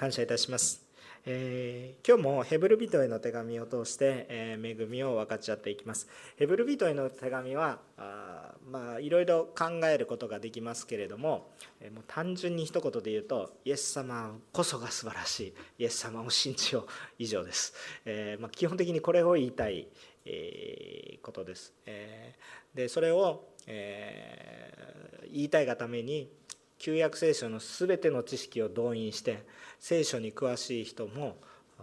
感謝いたします。えー、今日もヘブル人への手紙を通して、えー、恵みを分かち合っていきます。ヘブル人への手紙はあまあいろいろ考えることができますけれども、えー、もう単純に一言で言うとイエス様こそが素晴らしいイエス様を信じよう以上です。えまあ、基本的にこれを言いたい、えことです。えでそれを、え言いたいがために旧約聖書の全ての知識を動員して聖書に詳しい人も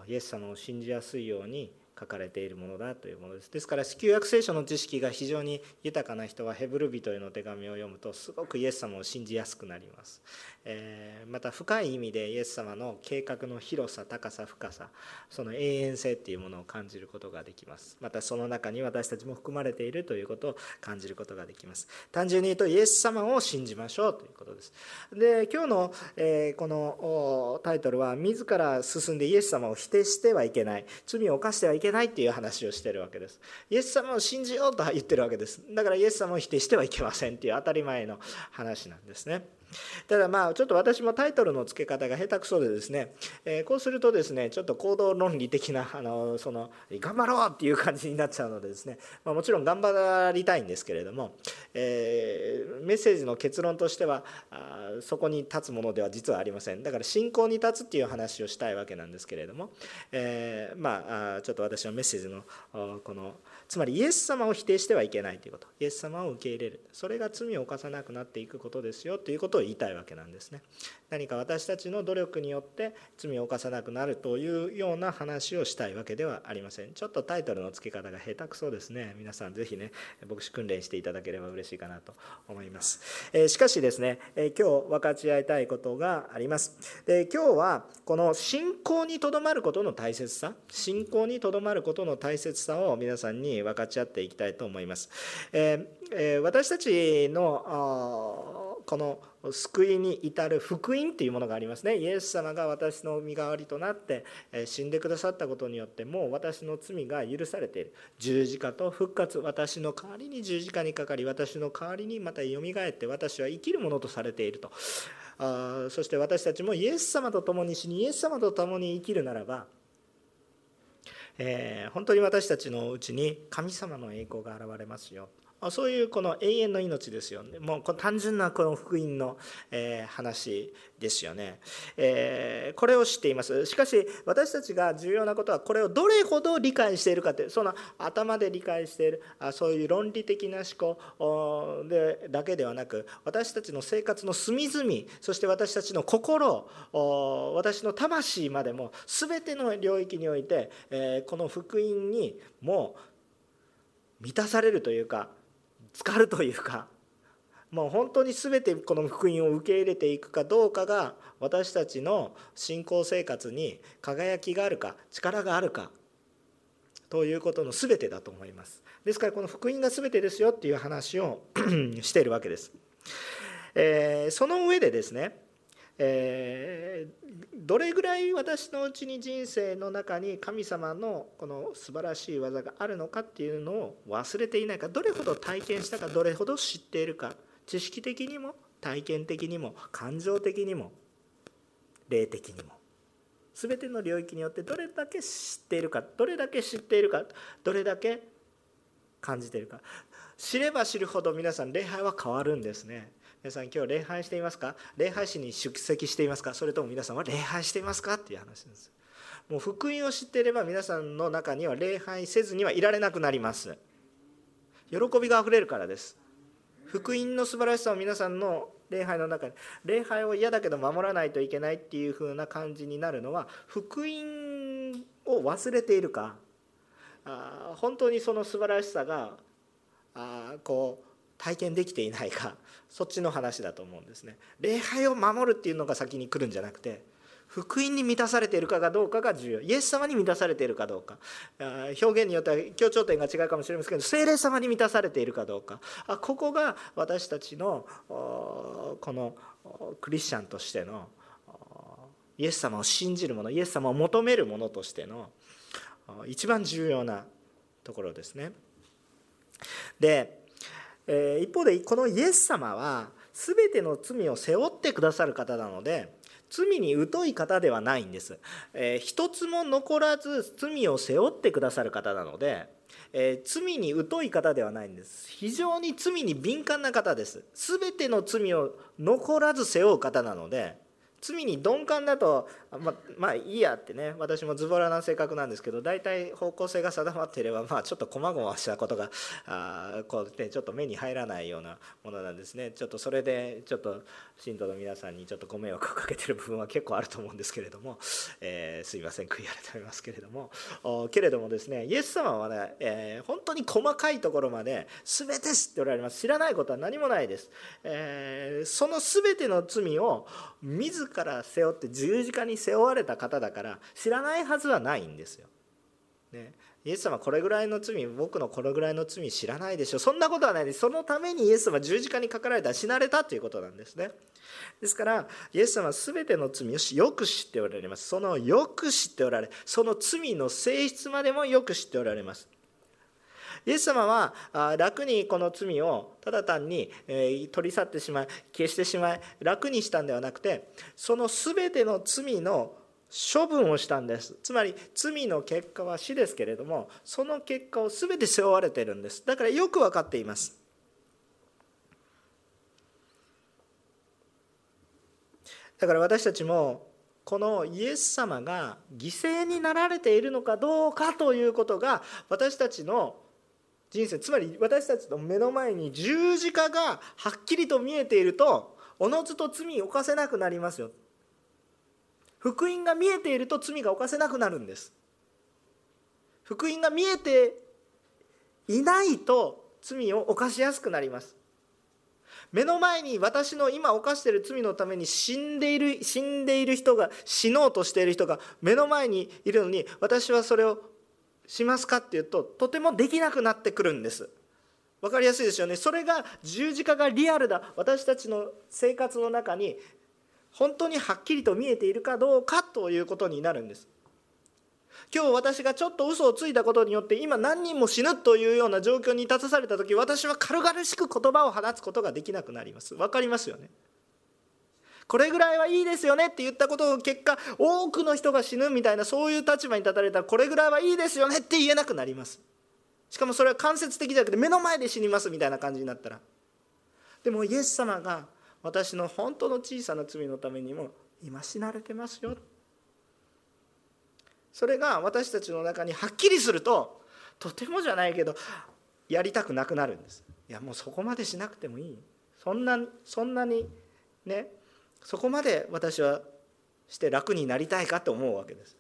イエス様を信じやすいように書かれているものだというものです。ですから旧約聖書の知識が非常に豊かな人はヘブル人への手紙を読むとすごくイエス様を信じやすくなります、えー、また深い意味でイエス様の計画の広さ高さ深さその永遠性っていうものを感じることができます。またその中に私たちも含まれているということを感じることができます。単純に言うとイエス様を信じましょうということです。で今日の、えー、このタイトルは自ら進んでイエス様を否定してはいけない。罪を犯してはいけない。けないっていう話をしてるわけです。イエス様を信じようと言ってるわけです。だからイエス様を否定してはいけませんっていう当たり前の話なんですね。ただまあちょっと私もタイトルの付け方が下手くそでですね、えー、こうするとですねちょっと行動論理的なあのその頑張ろうっていう感じになっちゃうのでですね、まあ、もちろん頑張りたいんですけれども、えー、メッセージの結論としてはあそこに立つものでは実はありません。だから信仰に立つっていう話をしたいわけなんですけれども、えー、まあちょっと私のメッセージのこのつまりイエス様を否定してはいけないということ。イエス様を受け入れる。それが罪を犯さなくなっていくことですよということを言いたいわけなんですね。何か私たちの努力によって罪を犯さなくなるというような話をしたいわけではありません。ちょっとタイトルの付け方が下手くそですね。皆さんぜひね牧師訓練していただければ嬉しいかなと思います、えしかしですね、え今日分かち合いたいことがあります。で今日はこの信仰にとどまることの大切さ信仰にとどまることの大切さを皆さんに分かち合っていきたいと思います。えー、私たちのこの救いに至る福音というものがありますね。イエス様が私の身代わりとなって死んでくださったことによってもう私の罪が許されている。十字架と復活私の代わりに十字架にかかり私の代わりにまたよみがえって私は生きるものとされていると。あそして私たちもイエス様と共に死にイエス様と共に生きるならばえー、本当に私たちのうちに神様の栄光が現れますよ。そういうこの永遠の命ですよね。もう単純なこの福音の、え話ですよね、え、これを知っています。しかし私たちが重要なことはこれをどれほど理解しているかってその頭で理解しているあそういう論理的な思考でだけではなく私たちの生活の隅々そして私たちの心私の魂までも全ての領域において、え、この福音にもう満たされるというか浸かるというかもう本当に全てこの福音を受け入れていくかどうかが私たちの信仰生活に輝きがあるか力があるかということの全てだと思います。ですからこの福音が全てですよっていう話を しているわけです、えー、その上でですねえー、どれぐらい私のうちに人生の中に神様のこの素晴らしい技があるのかっていうのを忘れていないかどれほど体験したかどれほど知っているか知識的にも体験的にも感情的にも霊的にも全ての領域によってどれだけ知っているかどれだけ知っているかどれだけ感じているか知れば知るほど皆さん礼拝は変わるんですね。皆さん今日礼拝していますか？礼拝師に出席していますか？それとも皆さんは礼拝していますか？っていう話です。もう福音を知っていれば皆さんの中には礼拝せずにはいられなくなります。喜びがあふれるからです。福音の素晴らしさを皆さんの礼拝の中に礼拝を嫌だけど守らないといけないっていう風な感じになるのは福音を忘れているか。あ本当にその素晴らしさがあこう体験できていないか そっちの話だと思うんですね。礼拝を守るっていうのが先に来るんじゃなくて福音に満たされているかどうかが重要。イエス様に満たされているかどうか。表現によっては強調点が違うかもしれませんけど聖霊様に満たされているかどうか。あここが私たちのこのクリスチャンとしてのイエス様を信じる者イエス様を求める者としての一番重要なところですね。でえ一方でこのイエス様は全ての罪を背負ってくださる方なので罪に疎い方ではないんです、えー、一つも残らず罪を背負ってくださる方なので、えー、罪に疎い方ではないんです。非常に罪に敏感な方です。全ての罪を残らず背負う方なので罪に鈍感だとままあいいやってね私もズボラな性格なんですけど大体方向性が定まっていれば、まあ、ちょっとこまごましたことがあこう、ね、ちょっと目に入らないようなものなんですね。ちょっとそれでちょっと信徒の皆さんにちょっとご迷惑をかけてる部分は結構あると思うんですけれども、えー、すいません悔い改めますけれども。けれどもですねイエス様はね、えー、本当に細かいところまで全て知っておられます。知らないことは何もないです、えー、その全ての罪を自ら背負って十字架に背負われた方だから知らないはずはないんですよ。ね、イエス様これぐらいの罪僕のこれぐらいの罪知らないでしょ。そんなことはないです。そのためにイエス様十字架にかかられた。死なれたということなんですね。ですからイエス様は全ての罪をよく知っておられます。そのよく知っておられその罪の性質までもよく知っておられます。イエス様は楽にこの罪をただ単に取り去ってしまい消してしまい楽にしたんではなくてその全ての罪の処分をしたんです。つまり罪の結果は死ですけれどもその結果を全て背負われているんです。だからよく分かっています。だから私たちもこのイエス様が犠牲になられているのかどうかということが私たちの人生つまり私たちの目の前に十字架がはっきりと見えているとおのずと罪を犯せなくなりますよ。福音が見えていると罪が犯せなくなるんです。福音が見えていないと罪を犯しやすくなります。目の前に私の今犯している罪のために死んでいる死んでいる人が死のうとしている人が目の前にいるのに私はそれをしますかっていうととてもできなくなってくるんです。分かりやすいですよね。それが十字架がリアルだ。私たちの生活の中に本当にはっきりと見えているかどうかということになるんです。今日私がちょっと嘘をついたことによって今何人も死ぬというような状況に立たされた時私は軽々しく言葉を放つことができなくなります。分かりますよね。これぐらいはいいですよねって言ったことを結果多くの人が死ぬみたいなそういう立場に立たれたらこれぐらいはいいですよねって言えなくなります。しかもそれは間接的じゃなくて目の前で死にますみたいな感じになったら。でもイエス様が私の本当の小さな罪のためにも今死なれてますよ。それが私たちの中にはっきりするととてもじゃないけどやりたくなくなるんです。いやもうそこまでしなくてもいい。そんなそんなにねそこまで私はして楽になりたいかと思うわけです。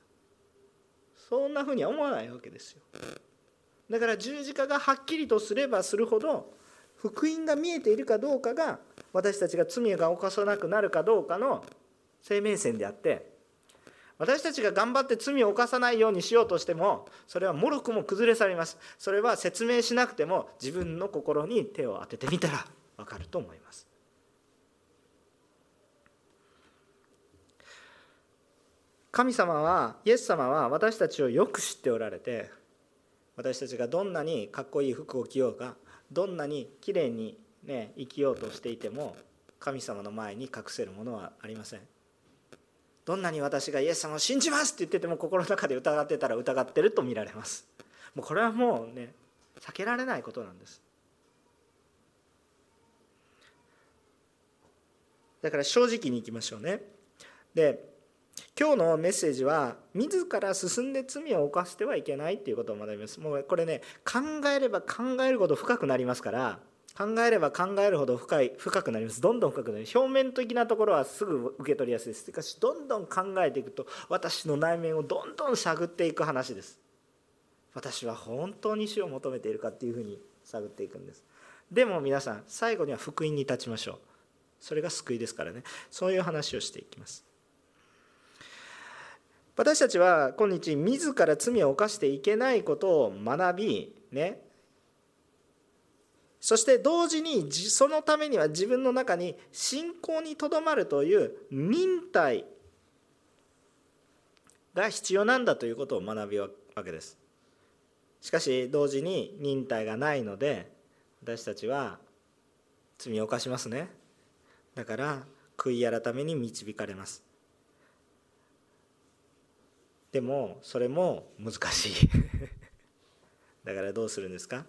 そんなふうには思わないわけですよ。だから十字架がはっきりとすればするほど福音が見えているかどうかが私たちが罪が犯さなくなるかどうかの生命線であって私たちが頑張って罪を犯さないようにしようとしてもそれはもろくも崩れ去ります。それは説明しなくても自分の心に手を当ててみたら分かると思います。神様はイエス様は私たちをよく知っておられて私たちがどんなにかっこいい服を着ようかどんなにきれいに、ね、生きようとしていても神様の前に隠せるものはありません。どんなに私がイエス様を信じますって言ってても心の中で疑ってたら疑ってると見られます。もうこれはもうね避けられないことなんです。だから正直にいきましょうね。で今日のメッセージは自ら進んで罪を犯してはいけないっていうことを学びます。もうこれね考えれば考えるほど深くなりますから考えれば考えるほど深い深くなります。どんどん深くなります。表面的なところはすぐ受け取りやすいです。しかしどんどん考えていくと私の内面をどんどん探っていく話です。私は本当に死を求めているかっていうふうに探っていくんです。でも皆さん最後には福音に立ちましょう。それが救いですからね。そういう話をしていきます。私たちは今日自ら罪を犯していけないことを学びね。そして同時にそのためには自分の中に信仰にとどまるという忍耐が必要なんだということを学びわけです。しかし同時に忍耐がないので私たちは罪を犯しますね。だから悔い改めに導かれます。でもそれも難しい。だからどうするんですか？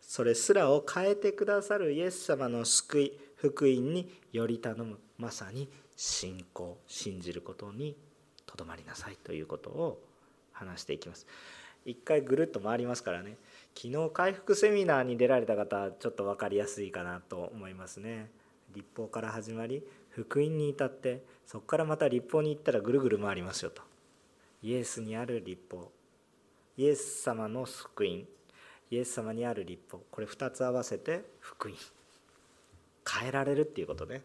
それすらを変えてくださるイエス様の救い福音により頼む。まさに信仰信じることにとどまりなさい。ということを話していきます。一回ぐるっと回りますからね。昨日回復セミナーに出られた方ちょっと分かりやすいかなと思いますね。立法から始まり福音に至ってそこからまた立法に行ったらぐるぐる回りますよと。イエスにある立法。イエス様の福音。イエス様にある立法。これ2つ合わせて福音。変えられるっていうことね。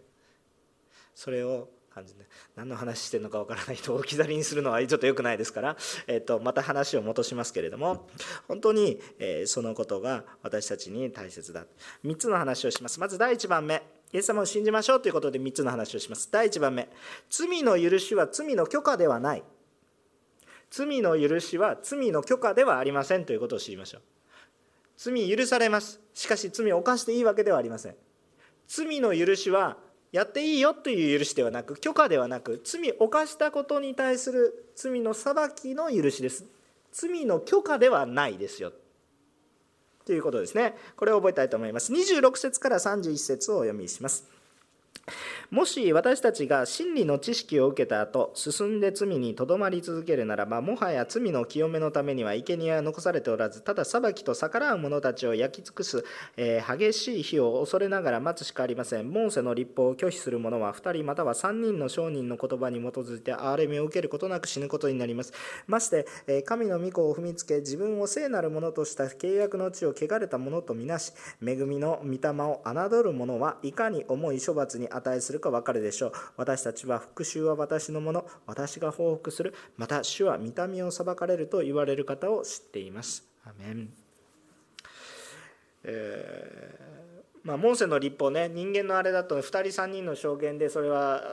それを感じで何の話してるのかわからないと置き去りにするのはちょっと良くないですから、えー、とまた話を戻しますけれども本当に、えそのことが私たちに大切だ。3つの話をします。まず第1番目。イエス様を信じましょうということで3つの話をします。第1番目。罪の許しは罪の許可ではない。罪の許しは罪の許可ではありませんということを知りましょう。罪許されます。しかし罪を犯していいわけではありません。罪の許しはやっていいよという許しではなく許可ではなく罪を犯したことに対する罪の裁きの許しです。罪の許可ではないですよ。ということですね。これを覚えたいと思います。26節から31節をお読みします。もし私たちが真理の知識を受けた後進んで罪にとどまり続けるならばもはや罪の清めのためには生贄は残されておらずただ裁きと逆らう者たちを焼き尽くす、えー、激しい火を恐れながら待つしかありません。モーセの立法を拒否する者は2人または3人の証人の言葉に基づいて憐れみを受けることなく死ぬことになります。まして、えー、神の御子を踏みつけ自分を聖なるものとした契約の地を汚れたものとみなし恵みの御霊を侮る者はいかに重い処罰に値するか分かるでしょう。私たちは復讐は私のもの。私が報復する。また主は見た目を裁かれると言われる方を知っています。アメン、えーまあ、モーセの立法ね人間のあれだと2人3人の証言でそれは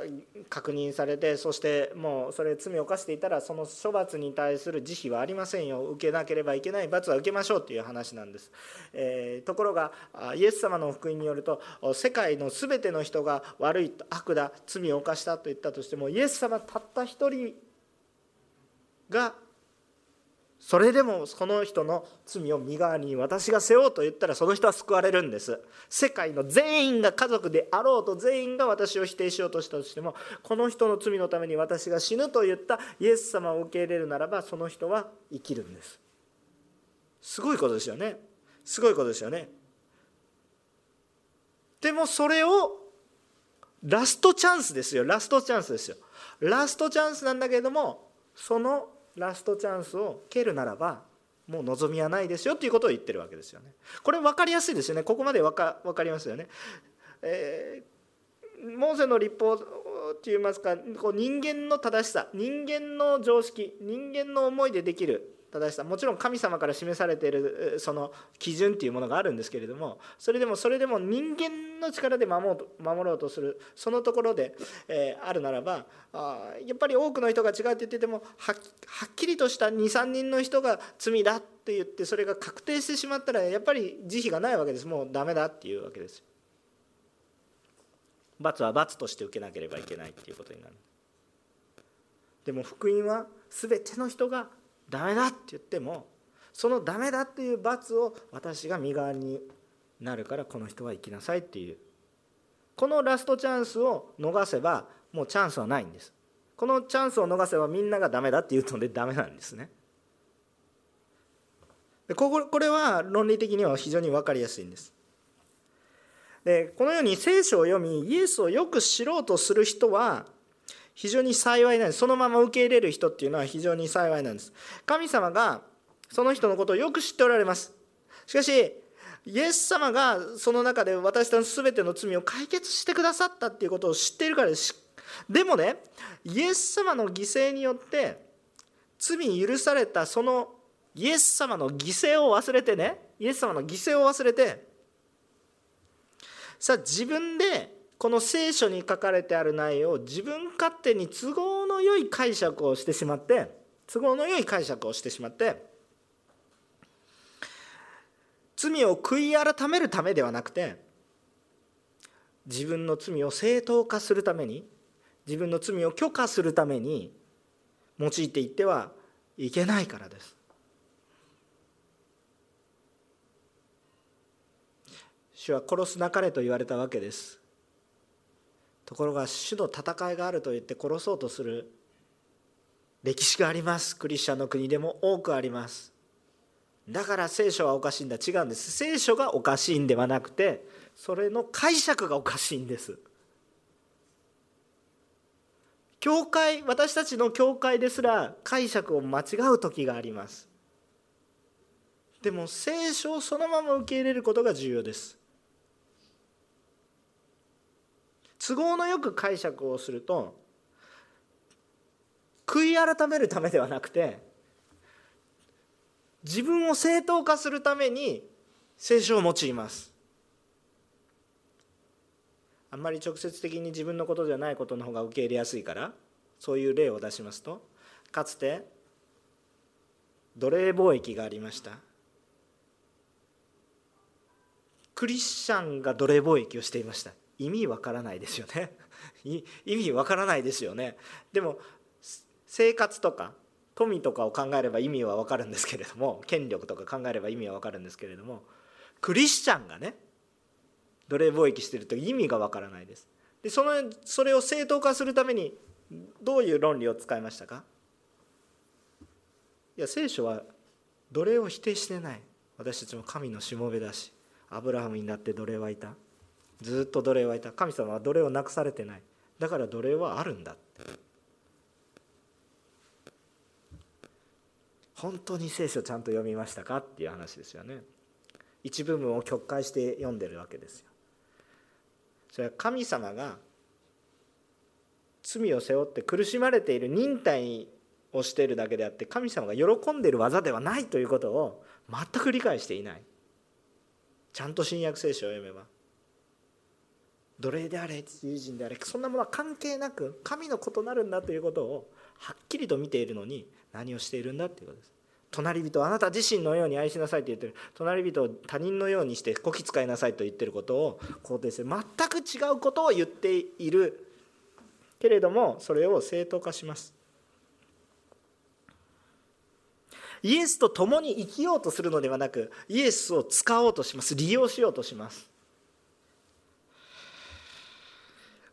確認されてそしてもうそれ罪を犯していたらその処罰に対する慈悲はありませんよ。受けなければいけない。罰は受けましょうという話なんです、えー、ところがイエス様の福音によると世界の全ての人が悪い悪だ罪を犯したと言ったとしてもイエス様たった一人がそれでもその人の罪を身代わりに私が背負うと言ったらその人は救われるんです。世界の全員が家族であろうと全員が私を否定しようとしたとしてもこの人の罪のために私が死ぬと言ったイエス様を受け入れるならばその人は生きるんです。すごいことですよね。すごいことですよね。でもそれをラストチャンスですよ。ラストチャンスですよ。ラストチャンスなんだけれどもそのラストチャンスを蹴るならばもう望みはないですよということを言ってるわけですよね。これ分かりやすいですよね。ここまで分か分かりますよね。えー、モーセの立法といいますかこう人間の正しさ人間の常識人間の思いでできる正しさ。もちろん神様から示されているその基準っていうものがあるんですけれどもそれでもそれでも人間の力で守ろうとするそのところで、え、あるならばあやっぱり多くの人が違うって言っててもはっきりとした23人の人が罪だって言ってそれが確定してしまったらやっぱり慈悲がないわけです。もうダメだっていうわけです。罰は罰として受けなければいけないっていうことになる。でも福音は全ての人がダメだって言ってもそのダメだっていう罰を私が身代わりになるからこの人は生きなさいっていうこのラストチャンスを逃せばもうチャンスはないんです。このチャンスを逃せばみんながダメだって言うのでダメなんですね。でここれは論理的には非常に分かりやすいんです。でこのように聖書を読みイエスをよく知ろうとする人は非常に幸いなんです。そのまま受け入れる人っていうのは非常に幸いなんです。神様がその人のことをよく知っておられます。しかしイエス様がその中で私たちの全ての罪を解決してくださったっていうことを知っているからです。でもねイエス様の犠牲によって罪許されたそのイエス様の犠牲を忘れてねイエス様の犠牲を忘れてさあ自分でこの聖書に書かれてある内容を自分勝手に都合の良い解釈をしてしまって都合の良い解釈をしてしまって罪を悔い改めるためではなくて自分の罪を正当化するために自分の罪を許可するために用いていってはいけないからです。主は殺すなかれと言われたわけです。ところが主の戦いがあると言って殺そうとする歴史があります。クリスチャンの国でも多くあります。だから聖書はおかしいんだ。違うんです。聖書がおかしいんではなくてそれの解釈がおかしいんです。教会私たちの教会ですら解釈を間違う時があります。でも聖書をそのまま受け入れることが重要です。都合のよく解釈をすると悔い改めるためではなくて自分を正当化するために聖書を用います。あんまり直接的に自分のことじゃないことの方が受け入れやすいからそういう例を出しますとかつて奴隷貿易がありました。クリスチャンが奴隷貿易をしていました。意味わからないですよね。意味わからないですよね。でも生活とか富とかを考えれば意味はわかるんですけれども権力とか考えれば意味はわかるんですけれどもクリスチャンがね奴隷貿易してると意味がわからないです。でそのそれを正当化するためにどういう論理を使いましたか？いや聖書は奴隷を否定してない。私たちも神のしもべだしアブラハムになって奴隷はいた。ずっと奴隷はいた。神様は奴隷をなくされてない。だから奴隷はあるんだ本当に聖書ちゃんと読みましたかっていう話ですよね。一部分を曲解して読んでるわけですよ。それは神様が罪を背負って苦しまれている忍耐をしているだけであって神様が喜んでいる技ではないということを全く理解していない。ちゃんと新約聖書を読めば。奴隷であれ友人であれそんなものは関係なく神の異なるんだということをはっきりと見ているのに何をしているんだということです。隣人あなた自身のように愛しなさいと言ってる。隣人を他人のようにしてこき使いなさいと言ってることを肯定する。全く違うことを言っている。けれどもそれを正当化します。イエスと共に生きようとするのではなくイエスを使おうとします。利用しようとします。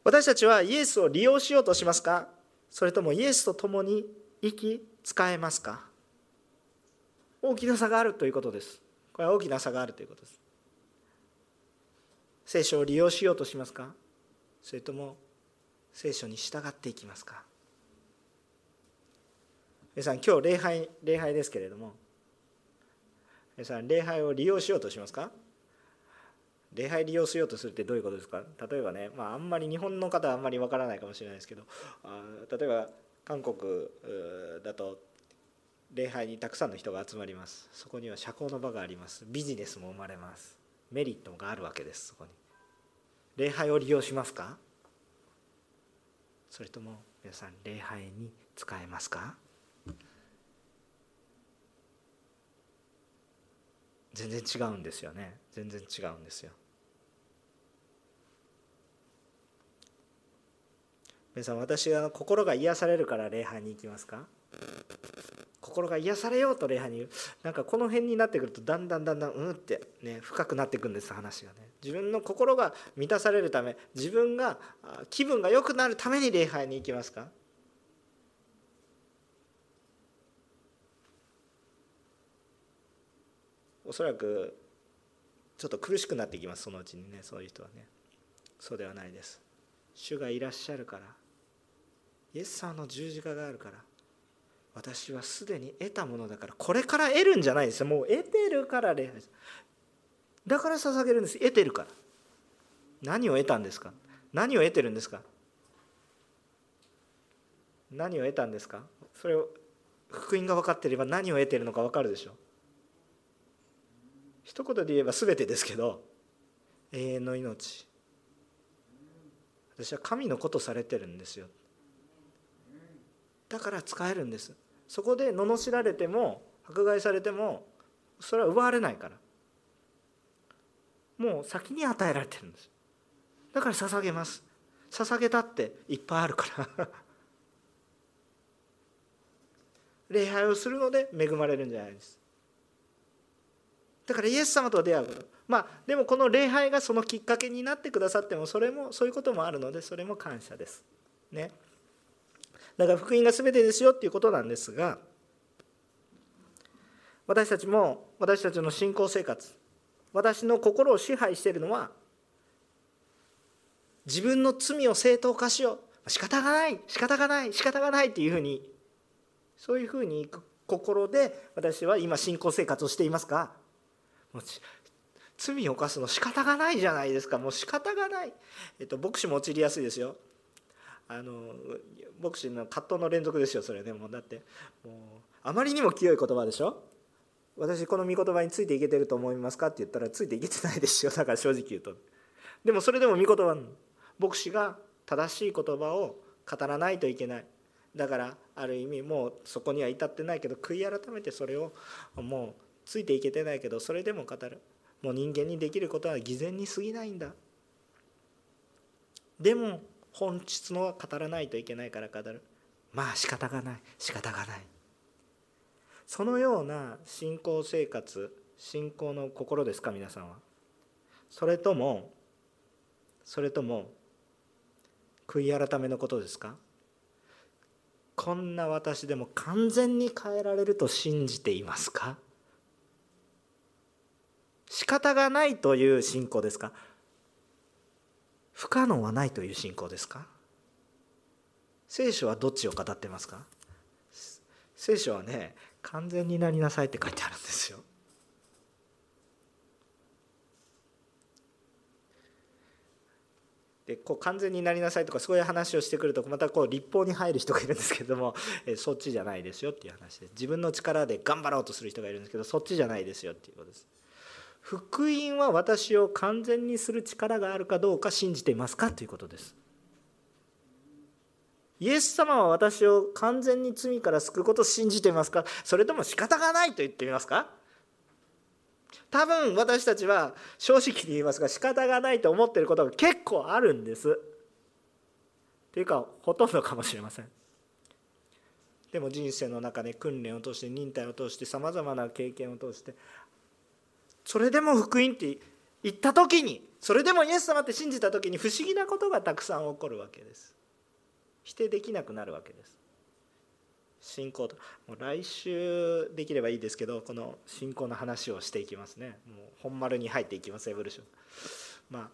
私たちはイエスを利用しようとしますか？それともイエスと共に生き使えますか？大きな差があるということです。これは大きな差があるということです。聖書を利用しようとしますか？それとも聖書に従っていきますか？皆さん今日礼拝礼拝ですけれども皆さん礼拝を利用しようとしますか？礼拝利用しようとするってどういうことですか？例えばね、まあ、あんまり日本の方はあんまりわからないかもしれないですけどあ例えば韓国だと礼拝にたくさんの人が集まります。そこには社交の場があります。ビジネスも生まれます。メリットがあるわけですそこに。礼拝を利用しますか？それとも皆さん礼拝に使えますか？全然違うんですよね。全然違うんですよ。皆さん私は心が癒されるから礼拝に行きますか？心が癒されようと礼拝になんかこの辺になってくるとだんだんだんだんうんってね深くなっていくんです話がね。自分の心が満たされるため自分が気分が良くなるために礼拝に行きますか？おそらくちょっと苦しくなってきますそのうちにねそういう人はね。そうではないです。主がいらっしゃるから。イエス様の十字架があるから。私はすでに得たものだから。これから得るんじゃないですよ。もう得てるから礼拝。だから捧げるんです。得てるから。何を得たんですか？何を得てるんですか？何を得たんですか？それを福音が分かっていれば何を得てるのか分かるでしょ一言で言えば全てですけど永遠の命。私は神のことされてるんですよ。だから使えるんです。そこで罵られても迫害されてもそれは奪われないから。もう先に与えられてるんです。だから捧げます。捧げたっていっぱいあるから。礼拝をするので恵まれるんじゃないです。だからイエス様と出会うこと。まあでもこの礼拝がそのきっかけになってくださってもそれもそういうこともあるのでそれも感謝です。ね。だから福音が全てですよっていうことなんですが私たちも私たちの信仰生活私の心を支配しているのは自分の罪を正当化しよう。仕方がない仕方がない仕方がないっていうふうにそういうふうにいく心で私は今信仰生活をしていますか罪を犯すの仕方がないじゃないですか。もう仕方がない、えっと、牧師も陥りやすいですよ。あの牧師の葛藤の連続ですよそれねもうだってもうあまりにも清い言葉でしょ私この御言葉についていけてると思いますかって言ったらついていけてないですよだから正直言うとでもそれでも御言葉の牧師が正しい言葉を語らないといけないだからある意味もうそこには至ってないけど悔い改めてそれをもうついていけてないけどそれでも語る。もう人間にできることは偽善に過ぎないんだ。でも本質のは語らないといけないから語る。まあ仕方がない。仕方がない。そのような信仰生活信仰の心ですか皆さんは。それともそれとも悔い改めのことですか？こんな私でも完全に変えられると信じていますか？仕方がないという信仰ですか？不可能はないという信仰ですか？聖書はどっちを語ってますか？聖書はね完全になりなさいって書いてあるんですよ。でこう完全になりなさいとかそういう話をしてくるとまたこう立法に入る人がいるんですけれども えそっちじゃないですよっていう話で。自分の力で頑張ろうとする人がいるんですけどそっちじゃないですよっていうことです。福音は私を完全にする力があるかどうか信じていますかということです。イエス様は私を完全に罪から救うことを信じていますか？それとも仕方がないと言ってみますか？多分私たちは正直に言いますが仕方がないと思っていることが結構あるんです。というかほとんどかもしれません。でも人生の中で訓練を通して忍耐を通してさまざまな経験を通してそれでも福音って言った時にそれでもイエス様って信じた時に不思議なことがたくさん起こるわけです。否定できなくなるわけです。信仰ともう来週できればいいですけどこの信仰の話をしていきますね。もう本丸に入っていきますエボリューション。まあ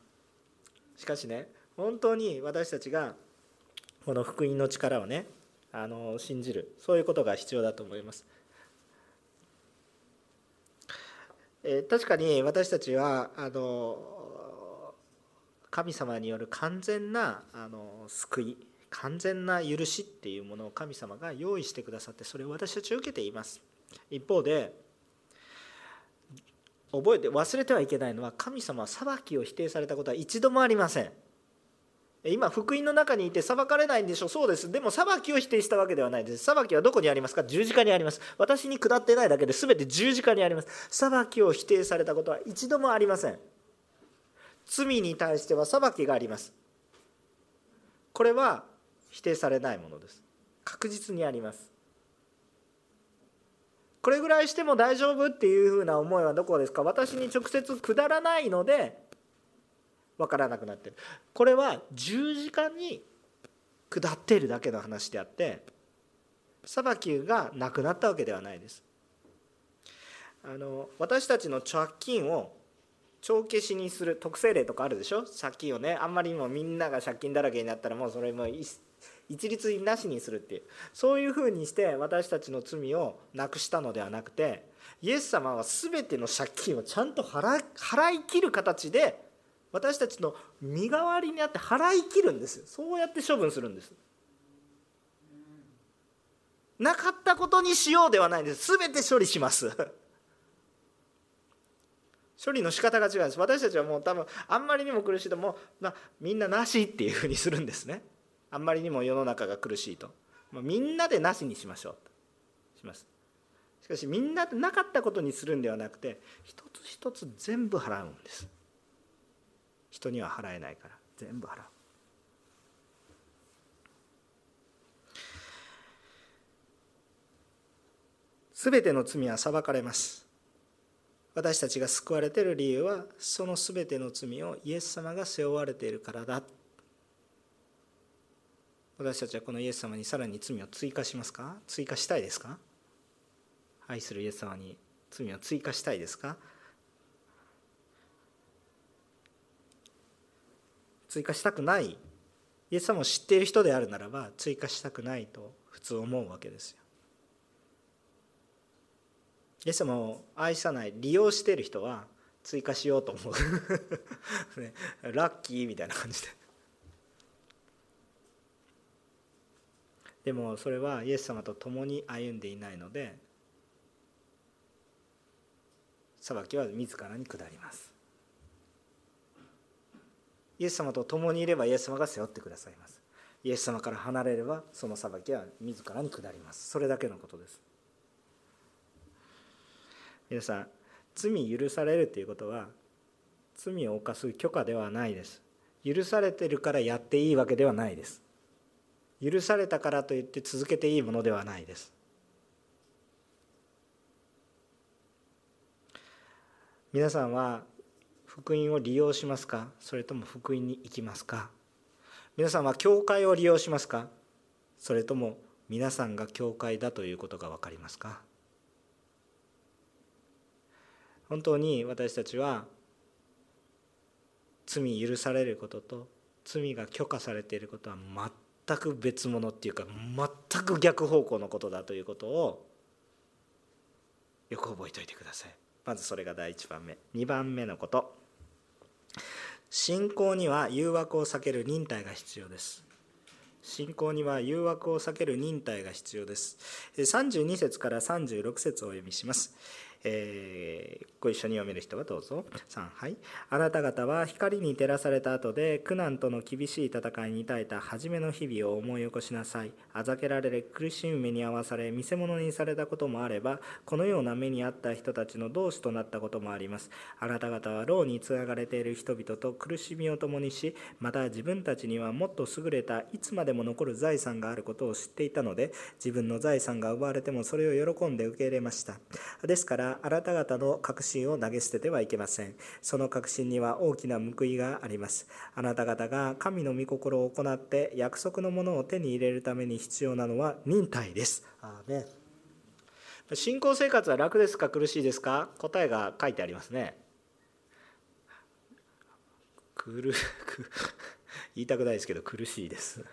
しかしね本当に私たちがこの福音の力をねあの信じるそういうことが必要だと思います。え確かに私たちはあの神様による完全なあの救い完全な許しっていうものを神様が用意してくださってそれを私たちは受けています。一方で覚えて忘れてはいけないのは神様は裁きを否定されたことは一度もありません。今福音の中にいて裁かれないんでしょそうです。でも裁きを否定したわけではないです。裁きはどこにありますか？十字架にあります。私に下ってないだけで全て十字架にあります。裁きを否定されたことは一度もありません。罪に対しては裁きがあります。これは否定されないものです。確実にあります。これぐらいしても大丈夫っていうふうな思いはどこですか？私に直接下らないので分からなくなってる。これは十字架に下っているだけの話であって裁きがなくなったわけではないです。あの私たちの借金を帳消しにする特性例とかあるでしょ？借金をねあんまりにもみんなが借金だらけになったらもうそれも一律なしにするっていう。そういうふうにして私たちの罪をなくしたのではなくてイエス様は全ての借金をちゃんと払い切る形で私たちの身代わりにあって払い切るんですそうやって処分するんです。なかったことにしようではないんです。全て処理します。処理の仕方が違うんです。私たちはもう多分あんまりにも苦しいともう、まあ、みんななしっていうふうにするんですね。あんまりにも世の中が苦しいと。もうみんなでなしにしましょう。とします。しかしみんなでなかったことにするんではなくて一つ一つ全部払うんです。人には払えないから全部払う。全ての罪は裁かれます。私たちが救われている理由はその全ての罪をイエス様が背負われているからだ。私たちはこのイエス様にさらに罪を追加しますか？追加したいですか？愛するイエス様に罪を追加したいですか？追加したくない。イエス様を知っている人であるならば追加したくないと普通思うわけですよ。イエス様を愛さない利用している人は追加しようと思う。ね、ラッキーみたいな感じで。でもそれはイエス様と共に歩んでいないので裁きは自らに下ります。イエス様と共にいればイエス様が背負ってくださいます。イエス様から離れればその裁きは自らに下ります。それだけのことです。皆さん罪許されるということは罪を犯す許可ではないです。許されてるからやっていいわけではないです。許されたからといって続けていいものではないです。皆さんは福音を利用しますか？それとも福音に行きますか？皆さんは教会を利用しますか？それとも皆さんが教会だということが分かりますか？本当に私たちは罪許されることと罪が許可されていることは全く別物っていうか全く逆方向のことだということをよく覚えておいてください。まずそれが第1番目。2番目のこと。信仰には誘惑を避ける忍耐が必要です。信仰には誘惑を避ける忍耐が必要です。32節から36節をお読みします。えー、ご一緒に読める人はどうぞ。3はい。あなた方は光に照らされた後で苦難との厳しい戦いに耐えた初めの日々を思い起こしなさい。あざけられ苦しむ目に遭わされ見せ物にされたこともあればこのような目に遭った人たちの同志となったこともあります。あなた方は牢につながれている人々と苦しみを共にしまた自分たちにはもっと優れたいつまでも残る財産があることを知っていたので自分の財産が奪われてもそれを喜んで受け入れました。ですからあなた方の確信を投げ捨ててはいけません。その確信には大きな報いがあります。あなた方が神の御心を行って約束のものを手に入れるために必要なのは忍耐です。アーメ信仰生活は楽ですか苦しいですか答えが書いてありますね。苦言いたくないですけど苦しいです。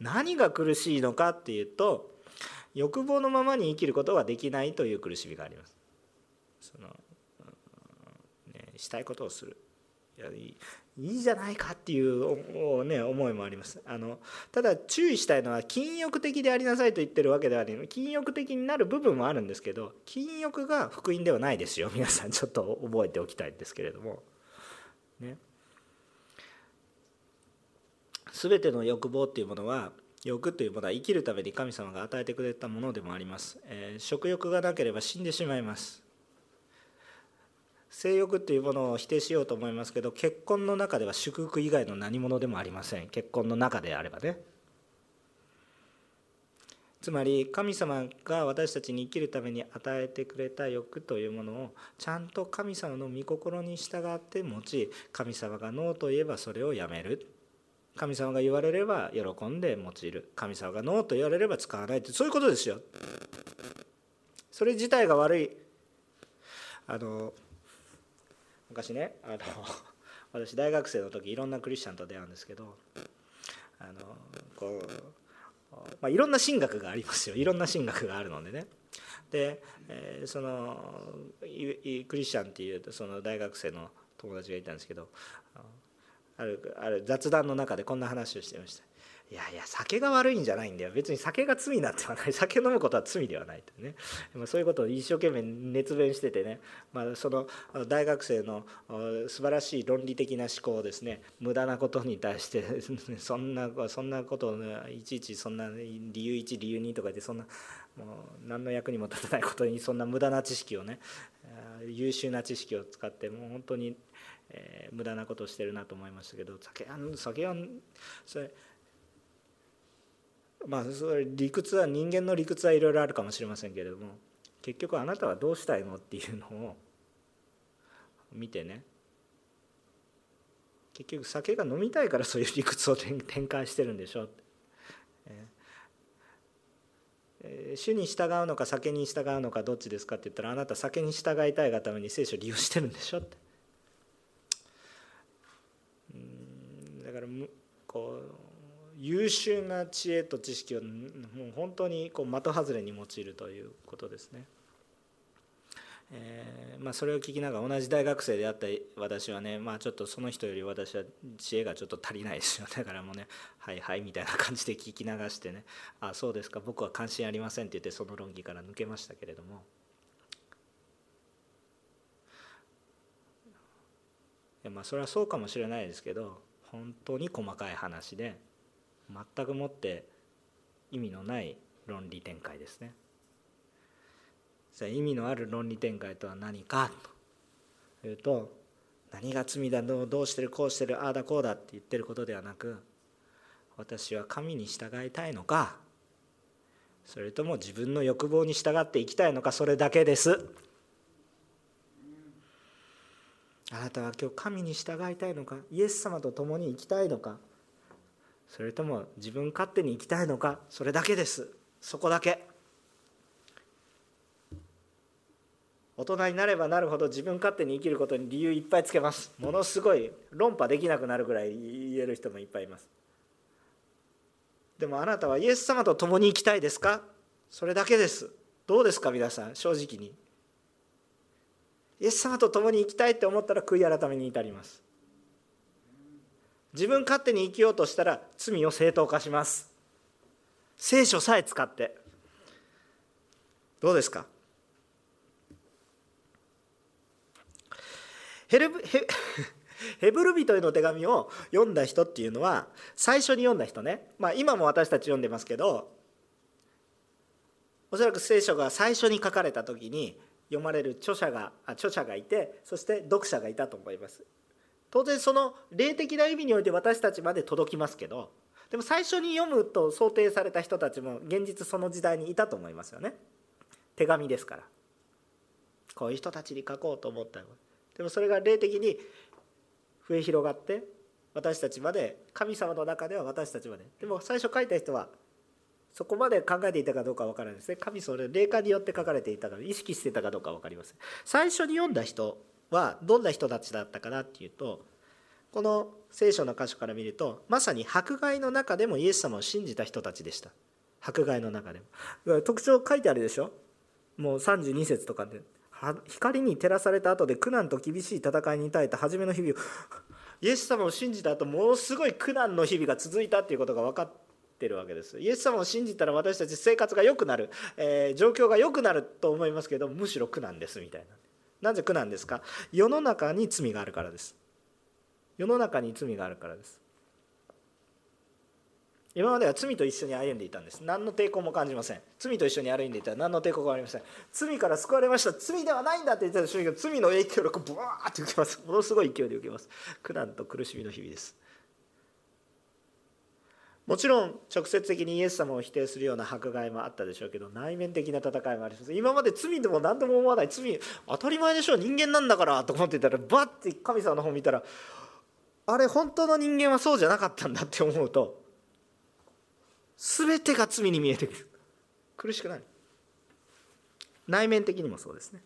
何が苦しいのかっていうと欲望のままに生きることができないという苦しみがありますその、ね、したいことをする。いやいいじゃないかっていう、ね、思いもあります。あのただ注意したいのは禁欲的でありなさいと言ってるわけではない。禁欲的になる部分もあるんですけど禁欲が福音ではないですよ。皆さんちょっと覚えておきたいんですけれども。ね。全ての欲望っていうものは欲というものは生きるために神様が与えてくれたものでもあります、えー、食欲がなければ死んでしまいます。性欲というものを否定しようと思いますけど結婚の中では祝福以外の何者でもありません。結婚の中であればね。つまり神様が私たちに生きるために与えてくれた欲というものをちゃんと神様の御心に従って持ち神様がノーと言えばそれをやめる。神様が言われれば喜んで用いる。神様がノーと言われれば使わないって。そういうことですよ。それ自体が悪い。あの昔ねあの 私大学生の時いろんなクリスチャンと出会うんですけどあのこう、まあ、いろんな神学がありますよいろんな神学があるのでねで、えー、そのクリスチャンっていうその大学生の友達がいたんですけどあるある雑談の中でこんな話をしてました。いやいや酒が悪いんじゃないんだよ。別に酒が罪なんてはない。酒飲むことは罪ではないとね、そういうことを一生懸命熱弁しててね、まあ、その大学生の素晴らしい論理的な思考をですね無駄なことに対して そんなそんなことを、ね、いちいちそんな理由1理由2とか言ってそんなもう何の役にも立たないことにそんな無駄な知識をね優秀な知識を使ってもう本当にえー、無駄なことをしてるなと思いましたけど酒は酒はそれまあそれ理屈は人間の理屈はいろいろあるかもしれませんけれども結局あなたはどうしたいのっていうのを 見てね。結局酒が飲みたいからそういう理屈を展開してるんでしょえ主に従うのか酒に従うのかどっちですかって言ったらあなた酒に従いたいがために聖書を利用してるんでしょって。だから優秀な知恵と知識をもう本当にこう的外れに用いるということですね。えー、まあ、それを聞きながら同じ大学生であった私はね、まあ、ちょっとその人より私は知恵がちょっと足りないですよ。だからもうね「はいはい」みたいな感じで聞き流してね「あそうですか。僕は関心ありません」って言ってその論議から抜けましたけれども。いやまあそれはそうかもしれないですけど本当に細かい話で全くもって意味のない論理展開ですね。じゃあ意味のある論理展開とは何かというと何が罪だどうしてるこうしてるああだこうだって言ってることではなく私は神に従いたいのかそれとも自分の欲望に従っていきたいのかそれだけですあなたは今日神に従いたいのかイエス様と共に生きたいのかそれとも自分勝手に生きたいのかそれだけです。そこだけ。大人になればなるほど自分勝手に生きることに理由いっぱいつけます。ものすごい論破できなくなるぐらい言える人もいっぱいいます。でもあなたはイエス様と共に生きたいですか？それだけです。どうですか皆さん？正直に。イエス様と共に生きたいって思ったら悔い改めに至ります。自分勝手に生きようとしたら罪を正当化します。聖書さえ使って。どうですか？ヘルヘ ヘブル人への手紙を読んだ人っていうのは最初に読んだ人ね、まあ、今も私たち読んでますけどおそらく聖書が最初に書かれた時に読まれる著者が著者がいてそして読者がいたと思います。当然その霊的な意味において私たちまで届きますけどでも最初に読むと想定された人たちも現実その時代にいたと思いますよね。手紙ですから。こういう人たちに書こうと思ったでもそれが霊的に増え広がって私たちまで神様の中では私たちまで。でも最初書いた人はそこまで考えていたかどうかわからないですね。神それ霊感によって書かれていたか意識してたかどうか分かりません。最初に読んだ人はどんな人たちだったかなっていうとこの聖書の箇所から見るとまさに迫害の中でもイエス様を信じた人たちでした。迫害の中でも。特徴書いてあるでしょ？もう32節とかで。光に照らされた後で苦難と厳しい戦いに耐えた初めの日々を。イエス様を信じた後ものすごい苦難の日々が続いたっていうことが分かってるわけです。イエス様を信じたら私たち生活が良くなる、えー、状況が良くなると思いますけどむしろ苦難ですみたいな。なぜ苦難ですか？世の中に罪があるからです。世の中に罪があるからです。今までは罪と一緒に歩んでいたんです。何の抵抗も感じません。罪と一緒に歩んでいたら何の抵抗もありません。罪から救われました。罪ではないんだって言ってた瞬間罪の影響力ブワーって受けます。ものすごい勢いで受けます。苦難と苦しみの日々です。もちろん直接的にイエス様を否定するような迫害もあったでしょうけど内面的な戦いもあります。今まで罪でも何でも思わない罪当たり前でしょう人間なんだからと思ってたらバッて神様の方見たらあれ本当の人間はそうじゃなかったんだって思うと全てが罪に見えてくる苦しくない内面的にもそうですね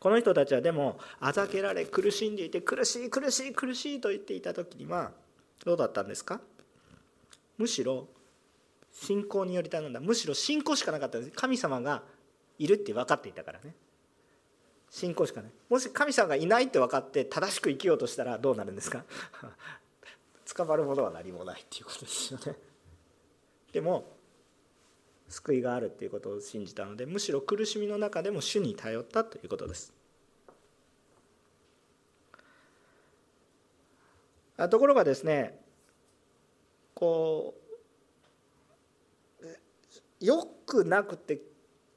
この人たちはでもあざけられ苦しんでいて苦しい苦しい苦しいと言っていた時にはどうだったんですか？むしろ信仰により頼んだ。むしろ信仰しかなかったんです。神様がいるって分かっていたからね。信仰しかない。もし神様がいないって分かって正しく生きようとしたらどうなるんですか？捕まるものは何もないっていうことですよね。でも救いがあるっていうことを信じたのでむしろ苦しみの中でも主に頼ったということです。ところがですねこうよくなくて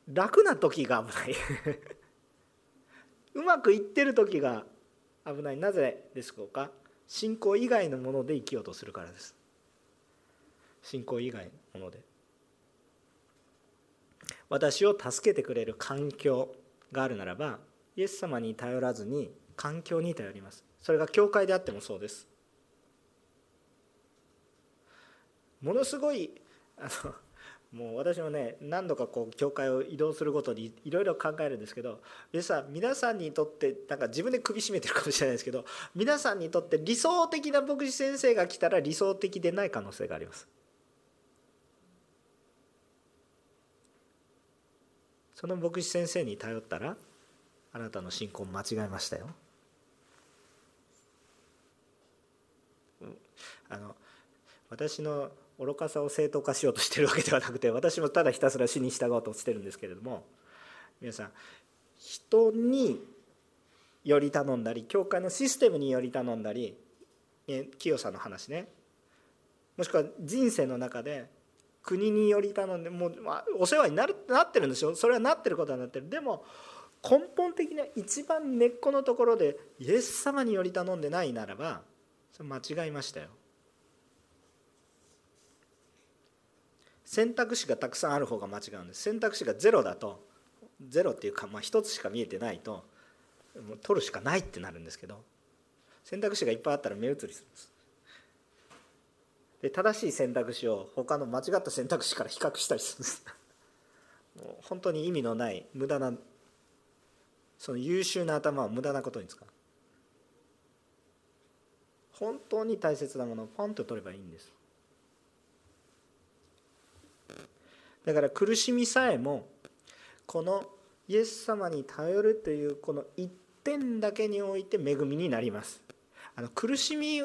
楽な時が危ない。うまくいってる時が危ない。なぜですか？信仰以外のもので生きようとするからです。信仰以外のもので。私を助けてくれる環境があるならばイエス様に頼らずに環境に頼ります。それが教会であってもそうです。ものすごいあのもう私もね何度かこう教会を移動するごとにいろいろ考えるんですけど皆さん皆さんにとってなんか自分で首絞めてるかもしれないですけど皆さんにとって理想的な牧師先生が来たら理想的でない可能性があります。その牧師先生に頼ったらあなたの信仰間違えましたよ。あの私の愚かさを正当化しようとしてるわけではなくて私もただひたすら死に従おうとしてるんですけれども皆さん人により頼んだり教会のシステムにより頼んだり清さんの話ね。もしくは人生の中で国により頼んでもう、ま、お世話になるなってるんですよ。それはなってることはなってる。でも根本的な一番根っこのところでイエス様により頼んでないならばそれ間違いましたよ。選択肢がたくさんある方が間違うんです。選択肢がゼロだとゼロっていうか、まあ、1つしか見えてないともう取るしかないってなるんですけど選択肢がいっぱいあったら目移りするんです。で正しい選択肢を他の間違った選択肢から比較したりするんです。もう本当に意味のない無駄なその優秀な頭を無駄なことに使う。本当に大切なものをポンと取ればいいんです。だから苦しみさえもこのイエス様に頼るというこの一点だけにおいて恵みになります。あの苦しみ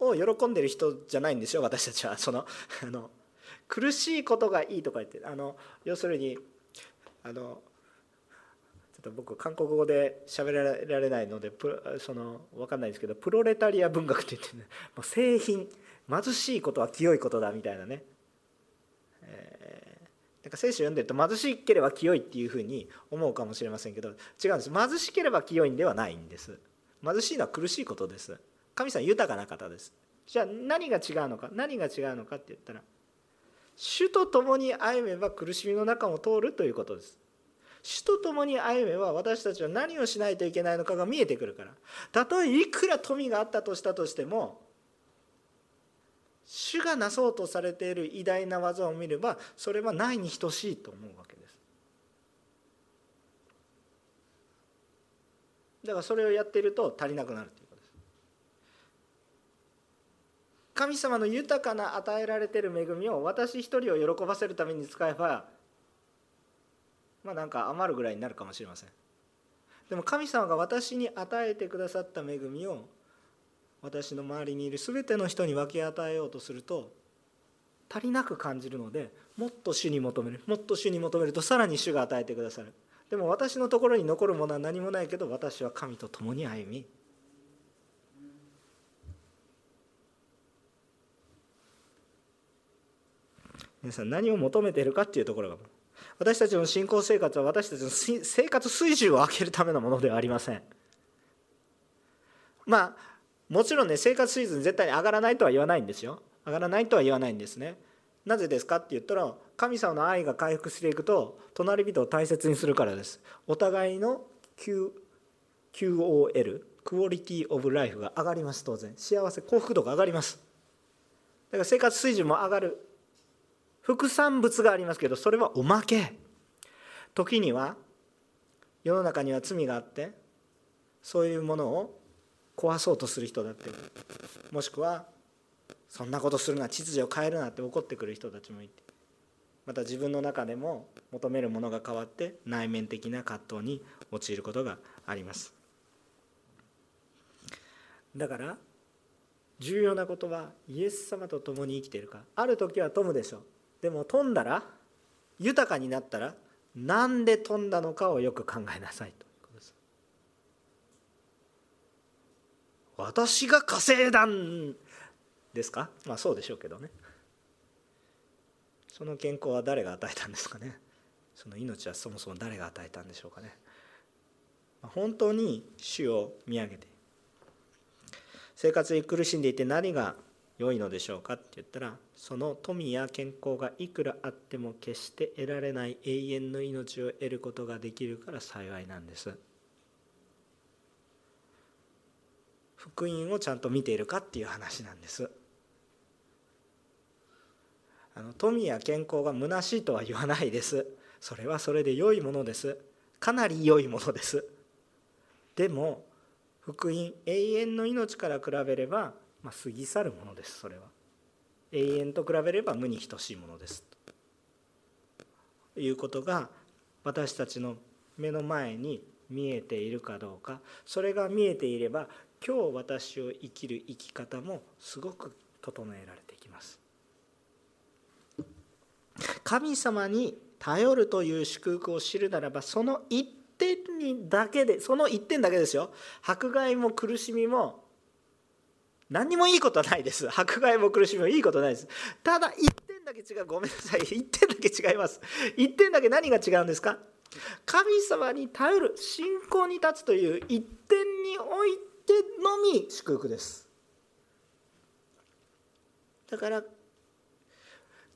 を喜んでる人じゃないんですよ私たちは。そのあの苦しいことがいいとか言って。あの要するにあのちょっと僕韓国語で喋られないのでその分かんないですけどプロレタリア文学って言ってね。もう製品貧しいことは清いことだみたいなね。えなんか聖書読んでると貧しければ清いっていうふうに思うかもしれませんけど違うんです。貧しければ清いんではないんです。貧しいのは苦しいことです。神様豊かな方です。じゃあ何が違うのか何が違うのかって言ったら主と共に歩めば苦しみの中も通るということです。主と共に歩めば私たちは何をしないといけないのかが見えてくるから。たとえいくら富があったとしたとしても主がなそうとされている偉大な技を見ればそれはないに等しいと思うわけです。だからそれをやっていると足りなくなるということです。神様の豊かな与えられている恵みを私一人を喜ばせるために使えばまあなんか余るぐらいになるかもしれません。でも神様が私に与えてくださった恵みを私の周りにいる全ての人に分け与えようとすると足りなく感じるのでもっと主に求めるもっと主に求める。とさらに主が与えてくださる。でも私のところに残るものは何もないけど私は神と共に歩み。皆さん何を求めているかっていうところが私たちの信仰生活は私たちの生活水準を上げるためのものではありません。まあもちろんね生活水準絶対に上がらないとは言わないんですよ。上がらないとは言わないんですね。なぜですかって言ったら神様の愛が回復していくと隣人を大切にするからです。お互いの Q QOL クオリティオブライフが上がります当然。幸せ幸福度が上がります。だから生活水準も上がる。副産物がありますけどそれはおまけ。時には世の中には罪があってそういうものを壊そうとする人だって。もしくはそんなことするな秩序を変えるなって怒ってくる人たちもいて。また自分の中でも求めるものが変わって内面的な葛藤に陥ることがあります。だから重要なことはイエス様と共に生きているか。ある時は富むでしょ。うでも富んだら豊かになったらなんで富んだのかをよく考えなさいと。私が稼いだんですか？まあそうでしょうけどね。その健康は誰が与えたんですかね？その命はそもそも誰が与えたんでしょうかね？本当に主を見上げて生活に苦しんでいて何が良いのでしょうかって言ったらその富や健康がいくらあっても決して得られない永遠の命を得ることができるから幸いなんです。福音をちゃんと見ているかっていう話なんです。あの富や健康が虚しいとは言わないです。それはそれで良いものです。かなり良いものです。でも福音永遠の命から比べれば、まあ、過ぎ去るものです。それは。永遠と比べれば無に等しいものです。ということが私たちの目の前に見えているかどうか。それが見えていれば今日私を生きる生き方もすごく整えられていきます。神様に頼るという祝福を知るならばその一点にだけでその一点だけですよ。迫害も苦しみも何にもいいことはないです。迫害も苦しみもいいことないです。ただ一点だけ違う。ごめんなさい。一点だけ違います。一点だけ何が違うんですか？神様に頼る信仰に立つという一点においてのみ祝福です。だから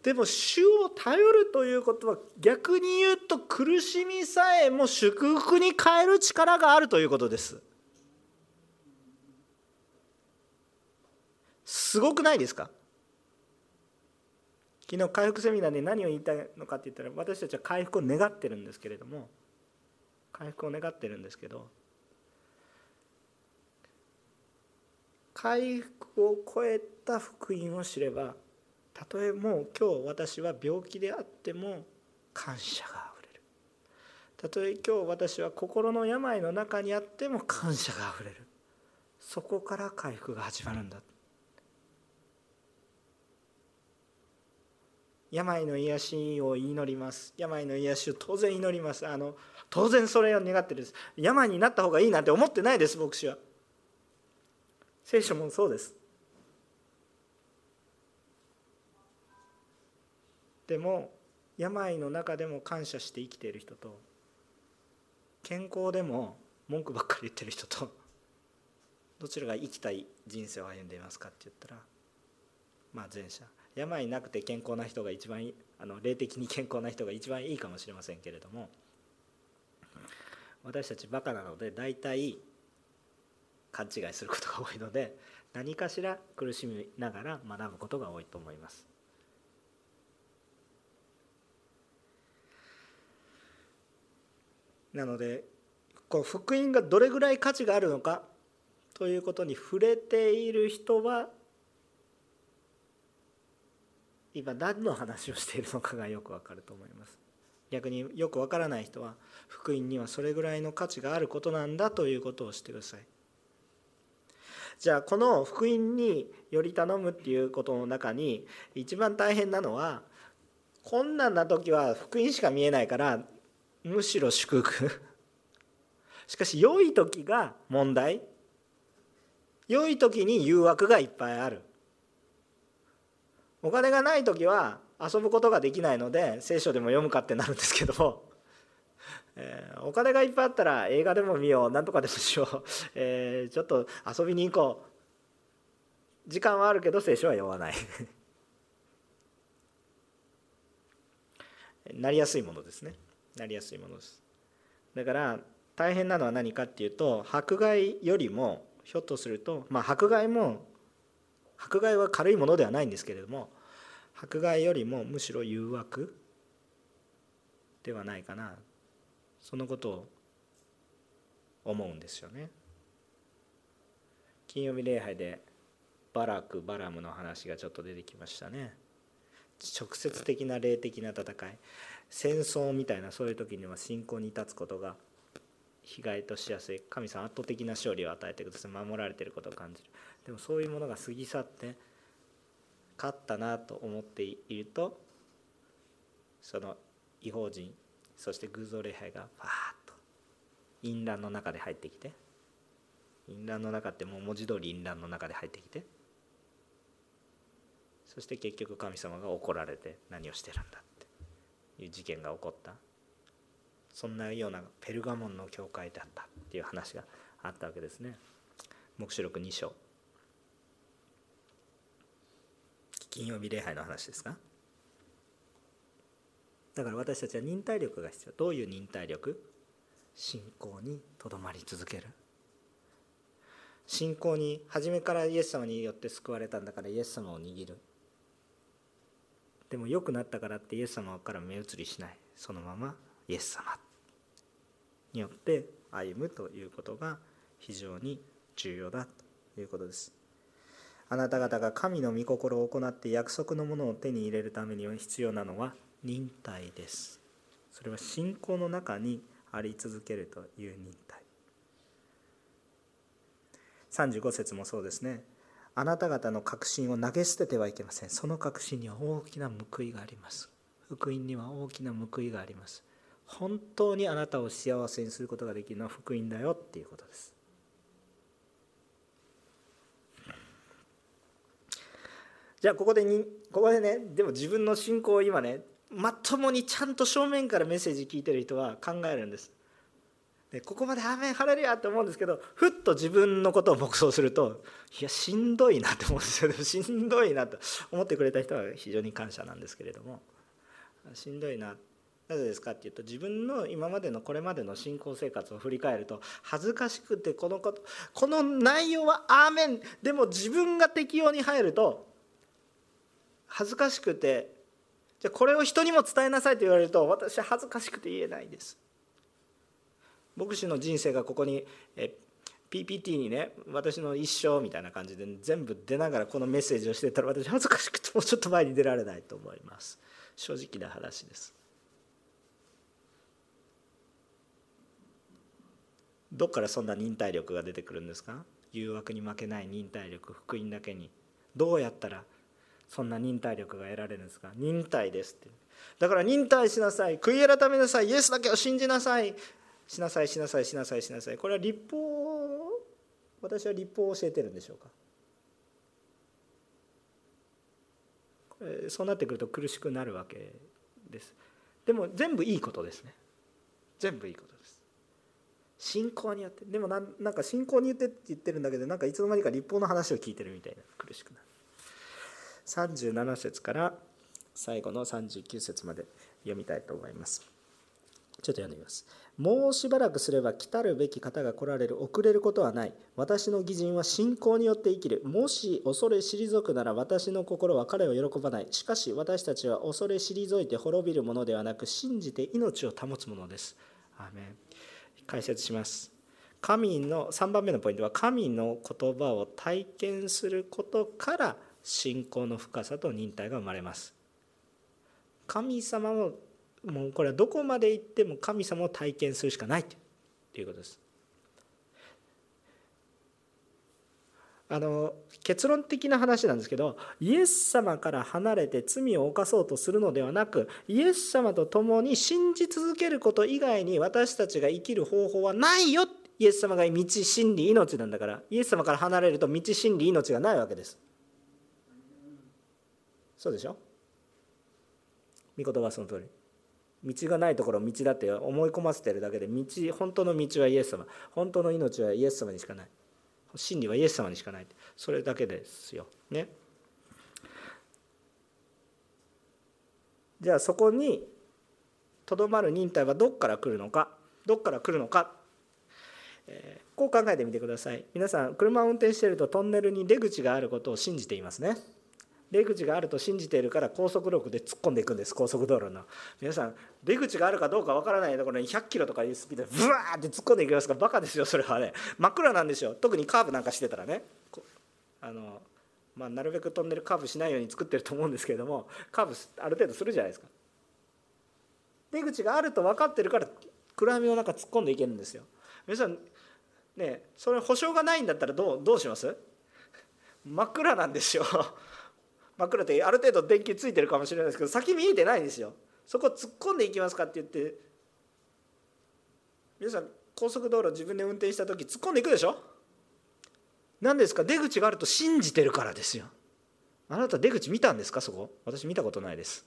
でも主を頼るということは逆に言うと苦しみさえも祝福に変える力があるということです。すごくないですか？昨日回復セミナーで何を言いたいのかって言ったら私たちは回復を願ってるんですけれども回復を願ってるんですけど回復を超えた福音を知ればたとえもう今日私は病気であっても感謝があふれる。たとえ今日私は心の病の中にあっても感謝があふれる。そこから回復が始まるんだ。病の癒しを祈ります。病の癒しを当然祈ります。あの当然それを願ってるです。病になった方がいいなんて思ってないです牧師は。聖書もそうです。でも病の中でも感謝して生きている人と健康でも文句ばっかり言ってる人とどちらが生きたい人生を歩んでいますかって言ったらまあ前者。病なくて健康な人が一番あの霊的に健康な人が一番いいかもしれませんけれども私たちバカなので大体勘違いすることが多いので何かしら苦しみながら学ぶことが多いと思います。なのでこう福音がどれぐらい価値があるのかということに触れている人は今何の話をしているのかがよくわかると思います逆によくわからない人は福音にはそれぐらいの価値があることなんだということを知ってくださいじゃあこの福音により頼むっていうことの中に一番大変なのは困難な時は福音しか見えないからむしろ祝福。しかし良い時が問題。良い時に誘惑がいっぱいある。お金がない時は遊ぶことができないので聖書でも読むかってなるんですけど、えー、お金がいっぱいあったら映画でも見よう。何とかでもしよう、えー、ちょっと遊びに行こう。時間はあるけど聖書は読まない。なりやすいものですね。なりやすいものです。だから大変なのは何かっていうと迫害よりもひょっとするとまあ迫害も迫害は軽いものではないんですけれども迫害よりもむしろ誘惑ではないかな。そのことを思うんですよね。金曜日礼拝でバラクバラムの話がちょっと出てきましたね。直接的な霊的な戦い。戦争みたいなそういう時には信仰に立つことが被害としやすい。神様圧倒的な勝利を与えてください。守られてることを感じる。でもそういうものが過ぎ去って勝ったなと思っているとその違法人そして偶像礼拝がパーッと淫乱の中で入ってきて淫乱の中ってもう文字通り淫乱の中で入ってきてそして結局神様が怒られて何をしてるんだっていう事件が起こった。そんなようなペルガモンの教会だったっていう話があったわけですね。黙示録2章。金曜日礼拝の話ですか？だから私たちは忍耐力が必要。どういう忍耐力？信仰にとどまり続ける。信仰に初めからイエス様によって救われたんだからイエス様を握る。でも良くなったからってイエス様から目移りしない。そのままイエス様によって歩むということが非常に重要だということです。あなた方が神の御心を行って約束のものを手に入れるためには必要なのは忍耐です。それは信仰の中にあり続けるという忍耐。35節もそうですね。あなた方の確信を投げ捨ててはいけません。その確信には大きな報いがあります。福音には大きな報いがあります。本当にあなたを幸せにすることができるのは福音だよっていうことです。じゃあここでにここでねでも自分の信仰を今ねまともにちゃんと正面からメッセージ聞いてる人は考えるんです。でここまで「アーメンハレルヤ」って思うんですけどふっと自分のことを黙想するといやしんどいなって思うんですよ。しんどいなと思ってくれた人は非常に感謝なんですけれども。しんどいな。なぜですかっていうと自分の今までのこれまでの信仰生活を振り返ると恥ずかしくてこのことこの内容は「アーメン」でも自分が適用に入ると恥ずかしくてじゃこれを人にも伝えなさいと言われると私は恥ずかしくて言えないです。牧師の人生がここにえ PPT にね私の一生みたいな感じで全部出ながらこのメッセージをしてたら私恥ずかしくてもうちょっと前に出られないと思います。正直な話です。どっからそんな忍耐力が出てくるんですか？誘惑に負けない忍耐力福音だけに。どうやったらそんな忍耐力が得られるんですか？忍耐ですって。だから忍耐しなさい。悔い改めなさい。イエスだけを信じなさい。しなさいしなさいしなさいしなさい。これは立法私は立法を教えてるんでしょうか？そうなってくると苦しくなるわけです。でも全部いいことですね。全部いいことです。信仰によって。でもなんなんか信仰によってって言ってるんだけどなんかいつの間にか立法の話を聞いてるみたいな苦しくなる。37節から最後の39節まで読みたいと思います。ちょっと読んでみます。もうしばらくすれば来たるべき方が来られる遅れることはない。私の義人は信仰によって生きる。もし恐れ退くなら私の心は彼を喜ばない。しかし私たちは恐れ退いて滅びるものではなく信じて命を保つものです。アメン。解説します。神の3番目のポイントは神の言葉を体験することから信仰の深さと忍耐が生まれます。神様ももうこれはどこまで行っても神様を体験するしかないということです。あの結論的な話なんですけどイエス様から離れて罪を犯そうとするのではなくイエス様と共に信じ続けること以外に私たちが生きる方法はないよイエス様が道真理命なんだからイエス様から離れると道真理命がないわけです。そうでしょ？御言葉はその通り。道がないところを道だって思い込ませてるだけで道本当の道はイエス様。本当の命はイエス様にしかない。真理はイエス様にしかない。それだけですよ。ね。じゃあそこにとどまる忍耐はどっから来るのか？どっから来るのか、えー、こう考えてみてください。皆さん車を運転しているとトンネルに出口があることを信じていますね。出口があると信じているから高速道路で突っ込んでいくんです。高速道路の。皆さん出口があるかどうかわからないところに100キロとかいうスピードでブワーって突っ込んでいきますからバカですよそれはね。真っ暗なんですよ。特にカーブなんかしてたらね。あの、まあ、なるべくトンネルカーブしないように作ってると思うんですけれどもカーブある程度するじゃないですか。出口があると分かってるから暗闇の中突っ込んでいけるんですよ。皆さんねそれ保証がないんだったらどうどうします？真っ暗なんですよ。真っ暗ってある程度電気ついてるかもしれないですけど先見えてないんですよ。そこ突っ込んでいきますかって言って皆さん高速道路自分で運転した時突っ込んでいくでしょ？何ですか？出口があると信じてるからですよ。あなた出口見たんですか？そこ。私見たことないです。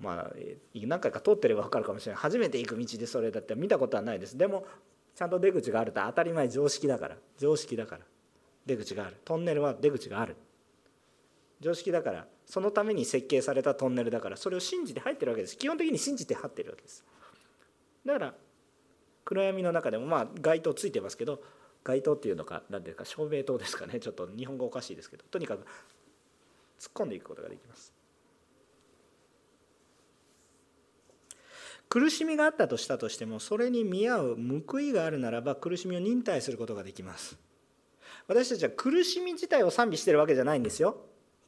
まあ何回か通ってれば分かるかもしれない。初めて行く道でそれだって見たことはないです。でもちゃんと出口があると当たり前常識だから。常識だから。出口がある。トンネルは出口がある。常識だからそのために設計されたトンネルだからそれを信じて入ってるわけです。基本的に信じて入ってるわけです。だから暗闇の中でもまあ街灯ついてますけど街灯っていうのか何ていうか照明灯ですかね。ちょっと日本語おかしいですけどとにかく突っ込んでいくことができます。苦しみがあったとしたとしてもそれに見合う報いがあるならば苦しみを忍耐することができます。私たちは苦しみ自体を賛美してるわけじゃないんですよ。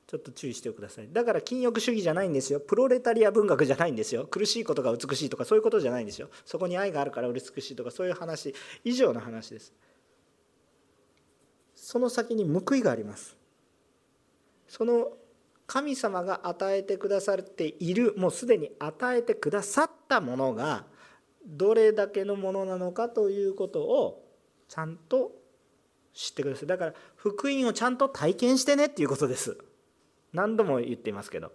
ちょっと注意してください。だから禁欲主義じゃないんですよ。プロレタリア文学じゃないんですよ。苦しいことが美しいとかそういうことじゃないんですよ。そこに愛があるから美しいとかそういう話。以上の話です。その先に報いがあります。その神様が与えてくださっているもうすでに与えてくださったものがどれだけのものなのかということをちゃんと知ってください。だから福音をちゃんと体験してねっていうことです。何度も言っていますけど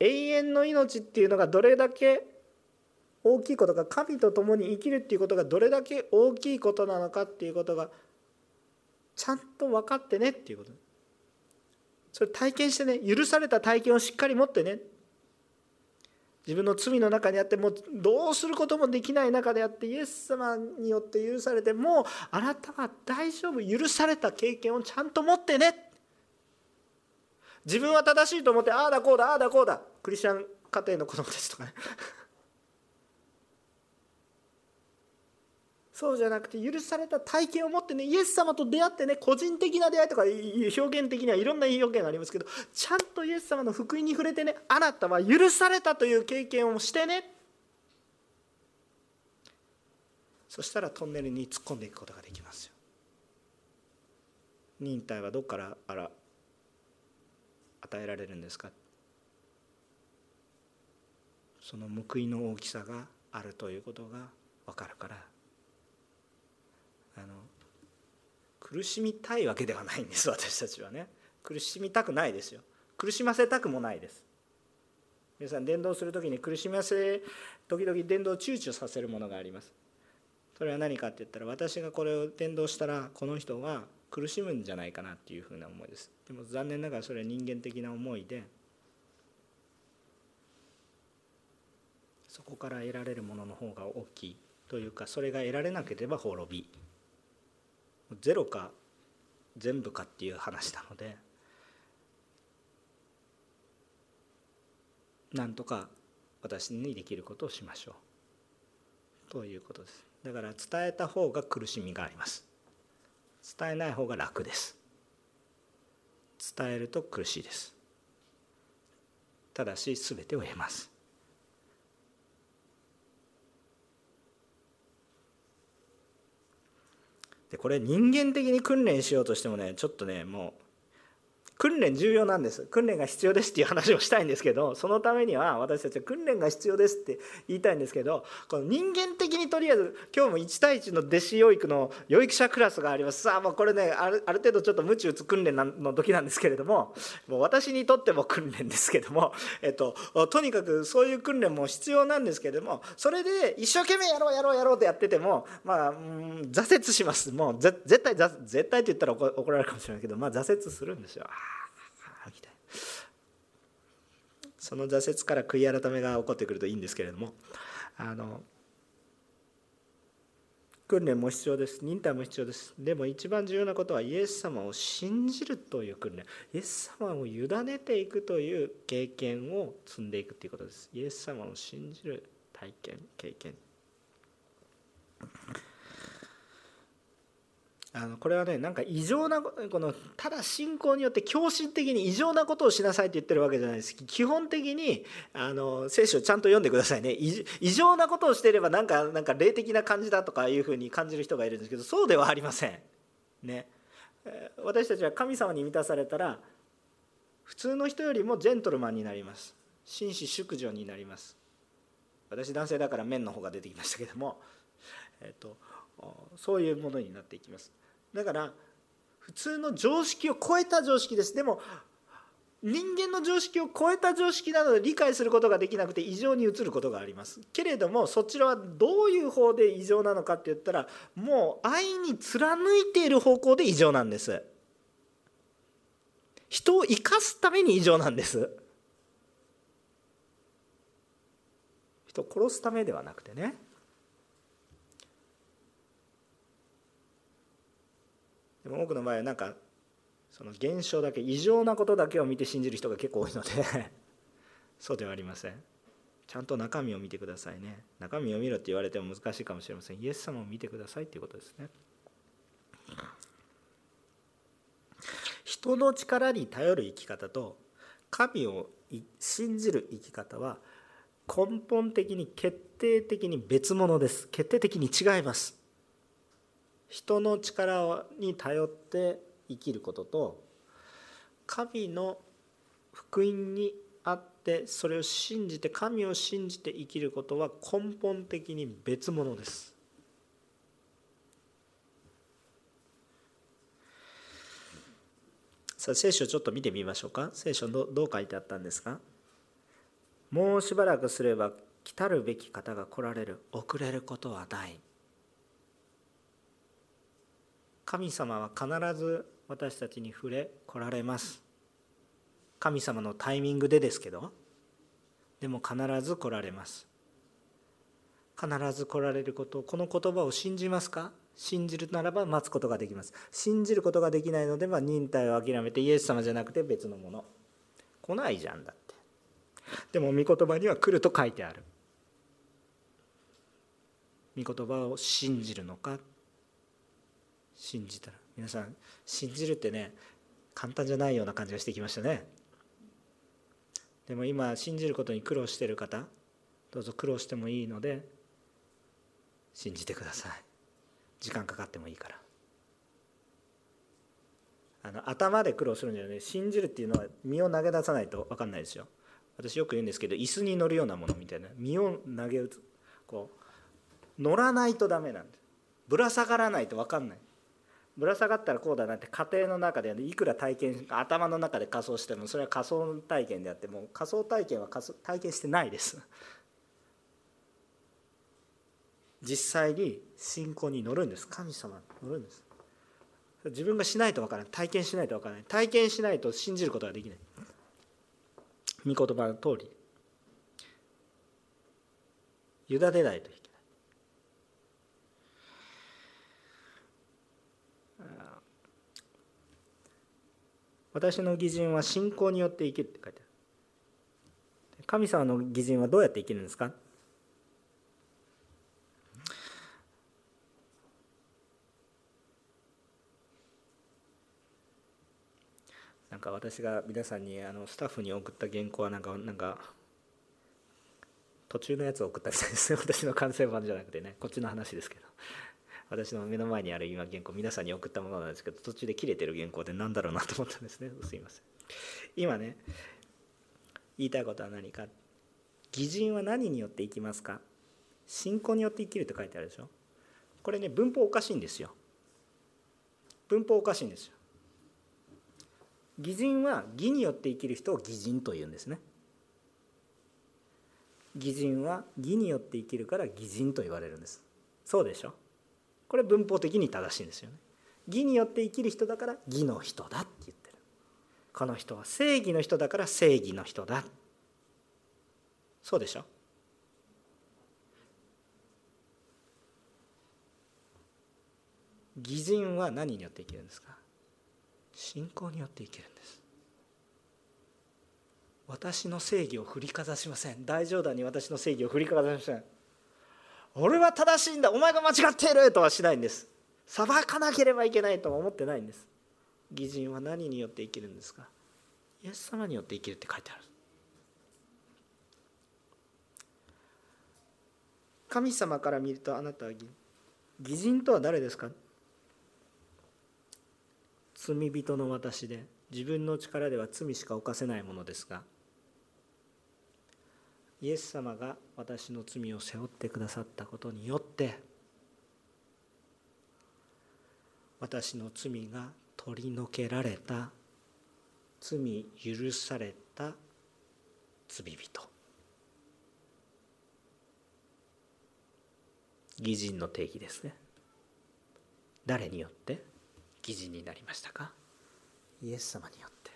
永遠の命っていうのがどれだけ大きいことか神と共に生きるっていうことがどれだけ大きいことなのかっていうことがちゃんと分かってねっていうこと。それ体験してね許された体験をしっかり持ってね。自分の罪の中にあってもうどうすることもできない中であってイエス様によって許されてもうあなたは大丈夫許された経験をちゃんと持ってね。自分は正しいと思ってああだこうだああだこうだ。クリスチャン家庭の子供たちとかね。そうじゃなくて許された体験を持ってねイエス様と出会ってね個人的な出会いとか表現的にはいろんな表現がありますけどちゃんとイエス様の福音に触れてねあなたは許されたという経験をしてね。そしたらトンネルに突っ込んでいくことができますよ。忍耐はどこからあら与えられるんですか？その報いの大きさがあるということが分かるからあの苦しみたいわけではないんです 私たちはね。苦しみたくないですよ。苦しませたくもないです。皆さん伝道する時に苦しませ時々伝道を躊躇させるものがあります。それは何かって言ったら私がこれを伝道したらこの人は苦しむんじゃないかなっていうふうな思いです。でも残念ながらそれは人間的な思いでそこから得られるものの方が大きいというかそれが得られなければ滅び。ゼロか全部かっていう話なのでなんとか私にできることをしましょう。ということです。だから伝えた方が苦しみがあります。伝えない方が楽です。伝えると苦しいです。ただし全てを得ます。でこれ人間的に訓練しようとしてもねちょっとねもう訓練重要なんです。訓練が必要ですっていう話をしたいんですけどそのためには私たちは訓練が必要ですって言いたいんですけどこの人間的にとりあえず今日も1対1の弟子養育の養育者クラスがあります。さあもうこれねあるある程度ちょっとムチ打つ訓練の時なんですけれどももう私にとっても訓練ですけども、えっと、とにかくそういう訓練も必要なんですけれどもそれで一生懸命やろうやろうやろうってやっててもまあ、挫折します。もう絶対絶対って言ったら怒られるかもしれないけどまあ挫折するんですよ。その挫折から悔い改めが起こってくるといいんですけれども。あの訓練も必要です。忍耐も必要です。でも一番重要なことはイエス様を信じるという訓練。イエス様を委ねていくという経験を積んでいくということです。イエス様を信じる体験経験。あのこれはねなんか異常なこのただ信仰によって狂信的に異常なことをしなさいって言ってるわけじゃないです。基本的にあの聖書をちゃんと読んでくださいね。異常なことをしていればなんかなんか霊的な感じだとかいうふうに感じる人がいるんですけどそうではありません。ね。私たちは神様に満たされたら普通の人よりもジェントルマンになります。紳士淑女になります。私男性だから面の方が出てきましたけども。えっとそういうものになっていきます。だから普通の常識を超えた常識です。でも人間の常識を超えた常識なので理解することができなくて異常に映ることがあります。けれどもそちらはどういう方で異常なのかって言ったらもう愛に貫いている方向で異常なんです。人を生かすために異常なんです。人を殺すためではなくてね。でも多くの場合はなんかその現象だけ異常なことだけを見て信じる人が結構多いので そうではありません。ちゃんと中身を見てくださいね。中身を見ろって言われても難しいかもしれません。イエス様を見てくださいっていうことですね。人の力に頼る生き方と神を信じる生き方は根本的に決定的に別物です。決定的に違います。人の力に頼って生きることと神の福音にあってそれを信じて神を信じて生きることは根本的に別物です。さあ聖書ちょっと見てみましょうか。聖書どどう書いてあったんですか？もうしばらくすれば来たるべき方が来られる。遅れることはない。神様は必ず私たちに触れ来られます。神様のタイミングでですけどでも必ず来られます。必ず来られることをこの言葉を信じますか？信じるならば待つことができます。信じることができないのでは忍耐を諦めてイエス様じゃなくて別のもの。来ないじゃんだって。でも御言葉には来ると書いてある。御言葉を信じるのか？信じたら。皆さん信じるってね簡単じゃないような感じがしてきましたね。でも今信じることに苦労している方どうぞ苦労してもいいので信じてください。時間かかってもいいから。あの頭で苦労するんじゃない信じるっていうのは身を投げ出さないと分かんないですよ。私よく言うんですけど椅子に乗るようなものみたいな。身を投げ打つ。こう乗らないとダメなんですぶら下がらないと分かんない。ぶら下がったらこうだなって家庭の中でいくら体験頭の中で仮想してもそれは仮想体験であっても仮想体験は仮想体験してないです。実際に信仰に乗るんです。神様乗るんです。自分がしないと分からない。体験しないと分からない。体験しないと信じることができない。御言葉の通り。委ねないとい私の義人は信仰によって生きるって書いてある。神様の義人はどうやって生きるんですか？なんか私が皆さんにあのスタッフに送った原稿はなんかなんか途中のやつを送ったみたいですね。私の完成版じゃなくてね。こっちの話ですけど。私の目の前にある今原稿皆さんに送ったものなんですけど途中で切れてる原稿で何だろうなと思ったんですね。すいません。今ね言いたいことは何か。義人は何によって生きますか？信仰によって生きるって書いてあるでしょ？これね文法おかしいんですよ。文法おかしいんですよ。義人は義によって生きる人を義人というんですね。義人は義によって生きるから義人と言われるんです。そうでしょ？これ文法的に正しいんですよね。義によって生きる人だから義の人だって言ってる。この人は正義の人だから正義の人だ。そうでしょ？義人は何によって生きるんですか？信仰によって生きるんです。私の正義を振りかざしません。大冗談に私の正義を振りかざしません。俺は正しいんだ。お前が間違っているとはしないんです。裁かなければいけないとは思ってないんです。義人は何によって生きるんですか。イエス様によって生きるって書いてある。神様から見るとあなたは義人とは誰ですか。罪人の私で自分の力では罪しか犯せないものですが。イエス様が私の罪を背負ってくださったことによって私の罪が取り除けられた罪許された罪人。義人の定義ですね。誰によって？義人になりましたか？イエス様によって。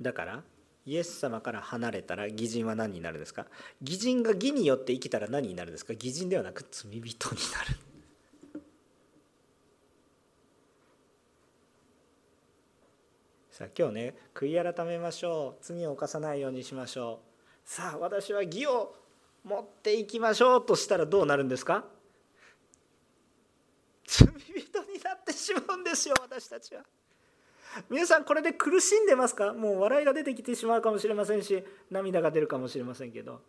だからイエス様から離れたら義人は何になるんですか？義人が義によって生きたら何になるんですか？義人ではなく罪人になる。さあ今日ね悔い改めましょう。罪を犯さないようにしましょう。さあ私は義を持っていきましょうとしたらどうなるんですか？罪人になってしまうんですよ私たちは。皆さんこれで苦しんでますか？もう笑いが出てきてしまうかもしれませんし涙が出るかもしれませんけど。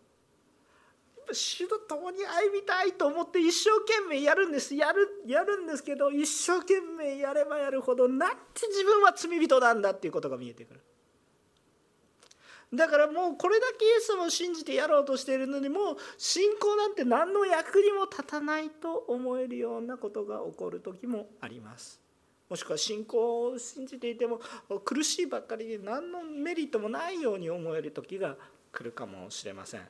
主と共に歩みたいと思って一生懸命やるんです。やるやるんですけど一生懸命やればやるほどなんて自分は罪人なんだっていうことが見えてくる。だからもうこれだけイエス様を信じてやろうとしているのにもう信仰なんて何の役にも立たないと思えるようなことが起こる時もあります。もしくは信仰を信じていても苦しいばっかりで何のメリットもないように思える時が来るかもしれません。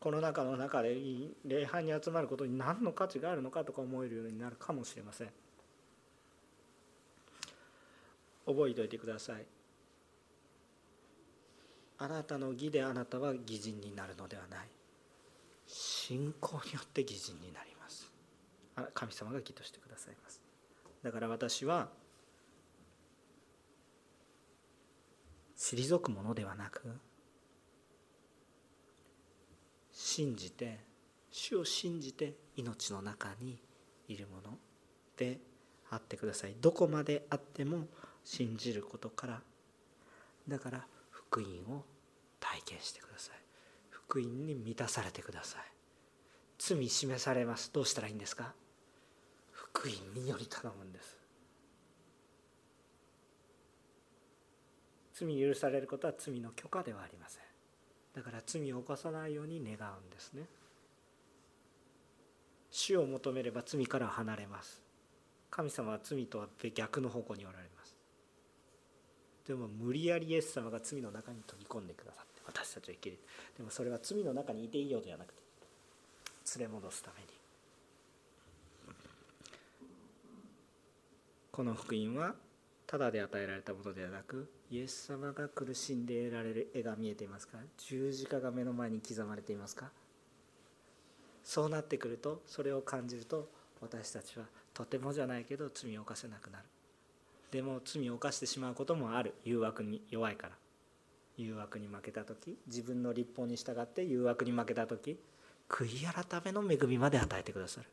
この中の中で礼拝に集まることに何の価値があるのかとか思えるようになるかもしれません。覚えておいてください。あなたの義であなたは義人になるのではない。信仰によって義人になります。神様が義としてくださいます。だから私は退くものではなく信じて主を信じて命の中にいるものであってください。どこまであっても信じることからだから福音を体験してください。福音に満たされてください。罪示されます。どうしたらいいんですか？福音により頼むんです。罪許されることは罪の許可ではありません。だから罪を犯さないように願うんですね。死を求めれば罪から離れます。神様は罪とは逆の方向におられます。でも無理やりイエス様が罪の中に飛び込んでくださって私たちは生きる。でもそれは罪の中にいていいようではなくて連れ戻すために。この福音はただで与えられたものではなくイエス様が苦しんで得られる絵が見えていますか？十字架が目の前に刻まれていますか？そうなってくるとそれを感じると私たちはとてもじゃないけど罪を犯せなくなる。でも罪を犯してしまうこともある。誘惑に弱いから。誘惑に負けた時自分の立法に従って誘惑に負けた時悔い改めの恵みまで与えてくださる。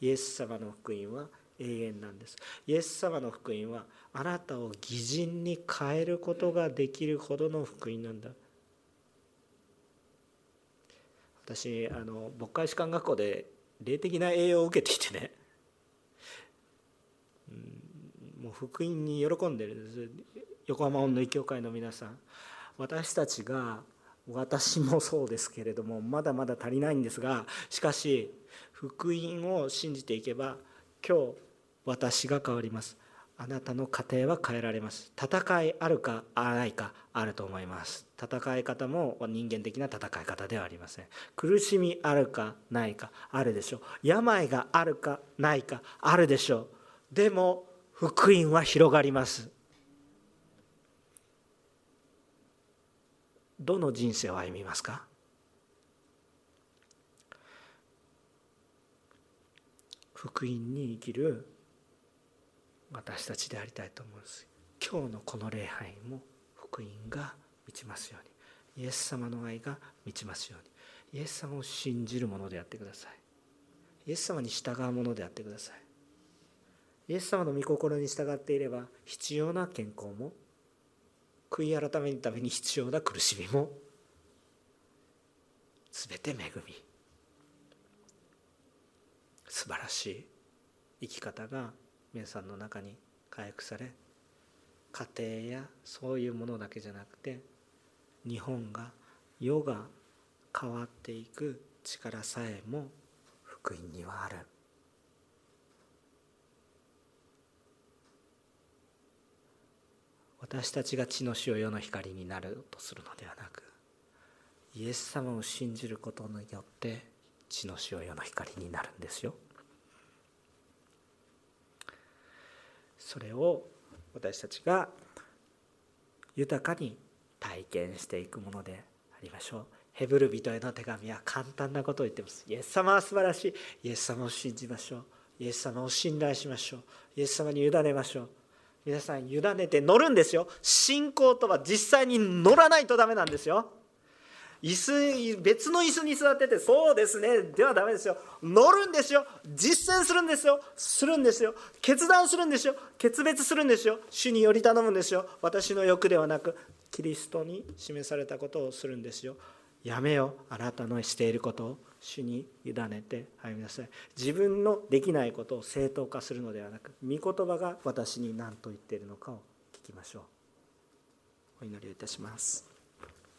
イエス様の福音は永遠なんです。イエス様の福音はあなたを義人に変えることができるほどの福音なんだ。私あの牧会士官学校で霊的な栄養を受けていてね、うん、もう福音に喜んでるんです。横浜音の異教会の皆さん。私たちが私もそうですけれどもまだまだ足りないんですがしかし福音を信じていけば今日私が変わります。あなたの家庭は変えられます。戦いあるかあないかあると思います。戦い方も人間的な戦い方ではありません。苦しみあるかないかあるでしょう。病があるかないかあるでしょう。でも福音は広がります。どの人生を歩みますか？福音に生きる私たちでありたいと思うんです。今日のこの礼拝も福音が満ちますように。イエス様の愛が満ちますように。イエス様を信じるものであってください。イエス様に従うものであってください。イエス様の御心に従っていれば必要な健康も悔い改めるために必要な苦しみも全て恵み。素晴らしい生き方が皆さんの中に回復され家庭やそういうものだけじゃなくて日本が世が変わっていく力さえも福音にはある。私たちが地の塩世の光になるとするのではなくイエス様を信じることによって地の塩世の光になるんですよ。それを私たちが豊かに体験していくものでありましょう。ヘブル人への手紙は簡単なことを言ってます。イエス様は素晴らしい。イエス様を信じましょう。イエス様を信頼しましょう。イエス様に委ねましょう。皆さん委ねて乗るんですよ。信仰とは実際に乗らないとダメなんですよ。椅子別の椅子に座っててそうですね。ではダメですよ。乗るんですよ。実践するんですよ。するんですよ。決断するんですよ。決別するんですよ。主により頼むんですよ。私の欲ではなくキリストに示されたことをするんですよ。やめよあなたのしていることを。主に委ねて歩みなさい。自分のできないことを正当化するのではなく御言葉が私に何と言っているのかを聞きましょう。お祈りをいたします。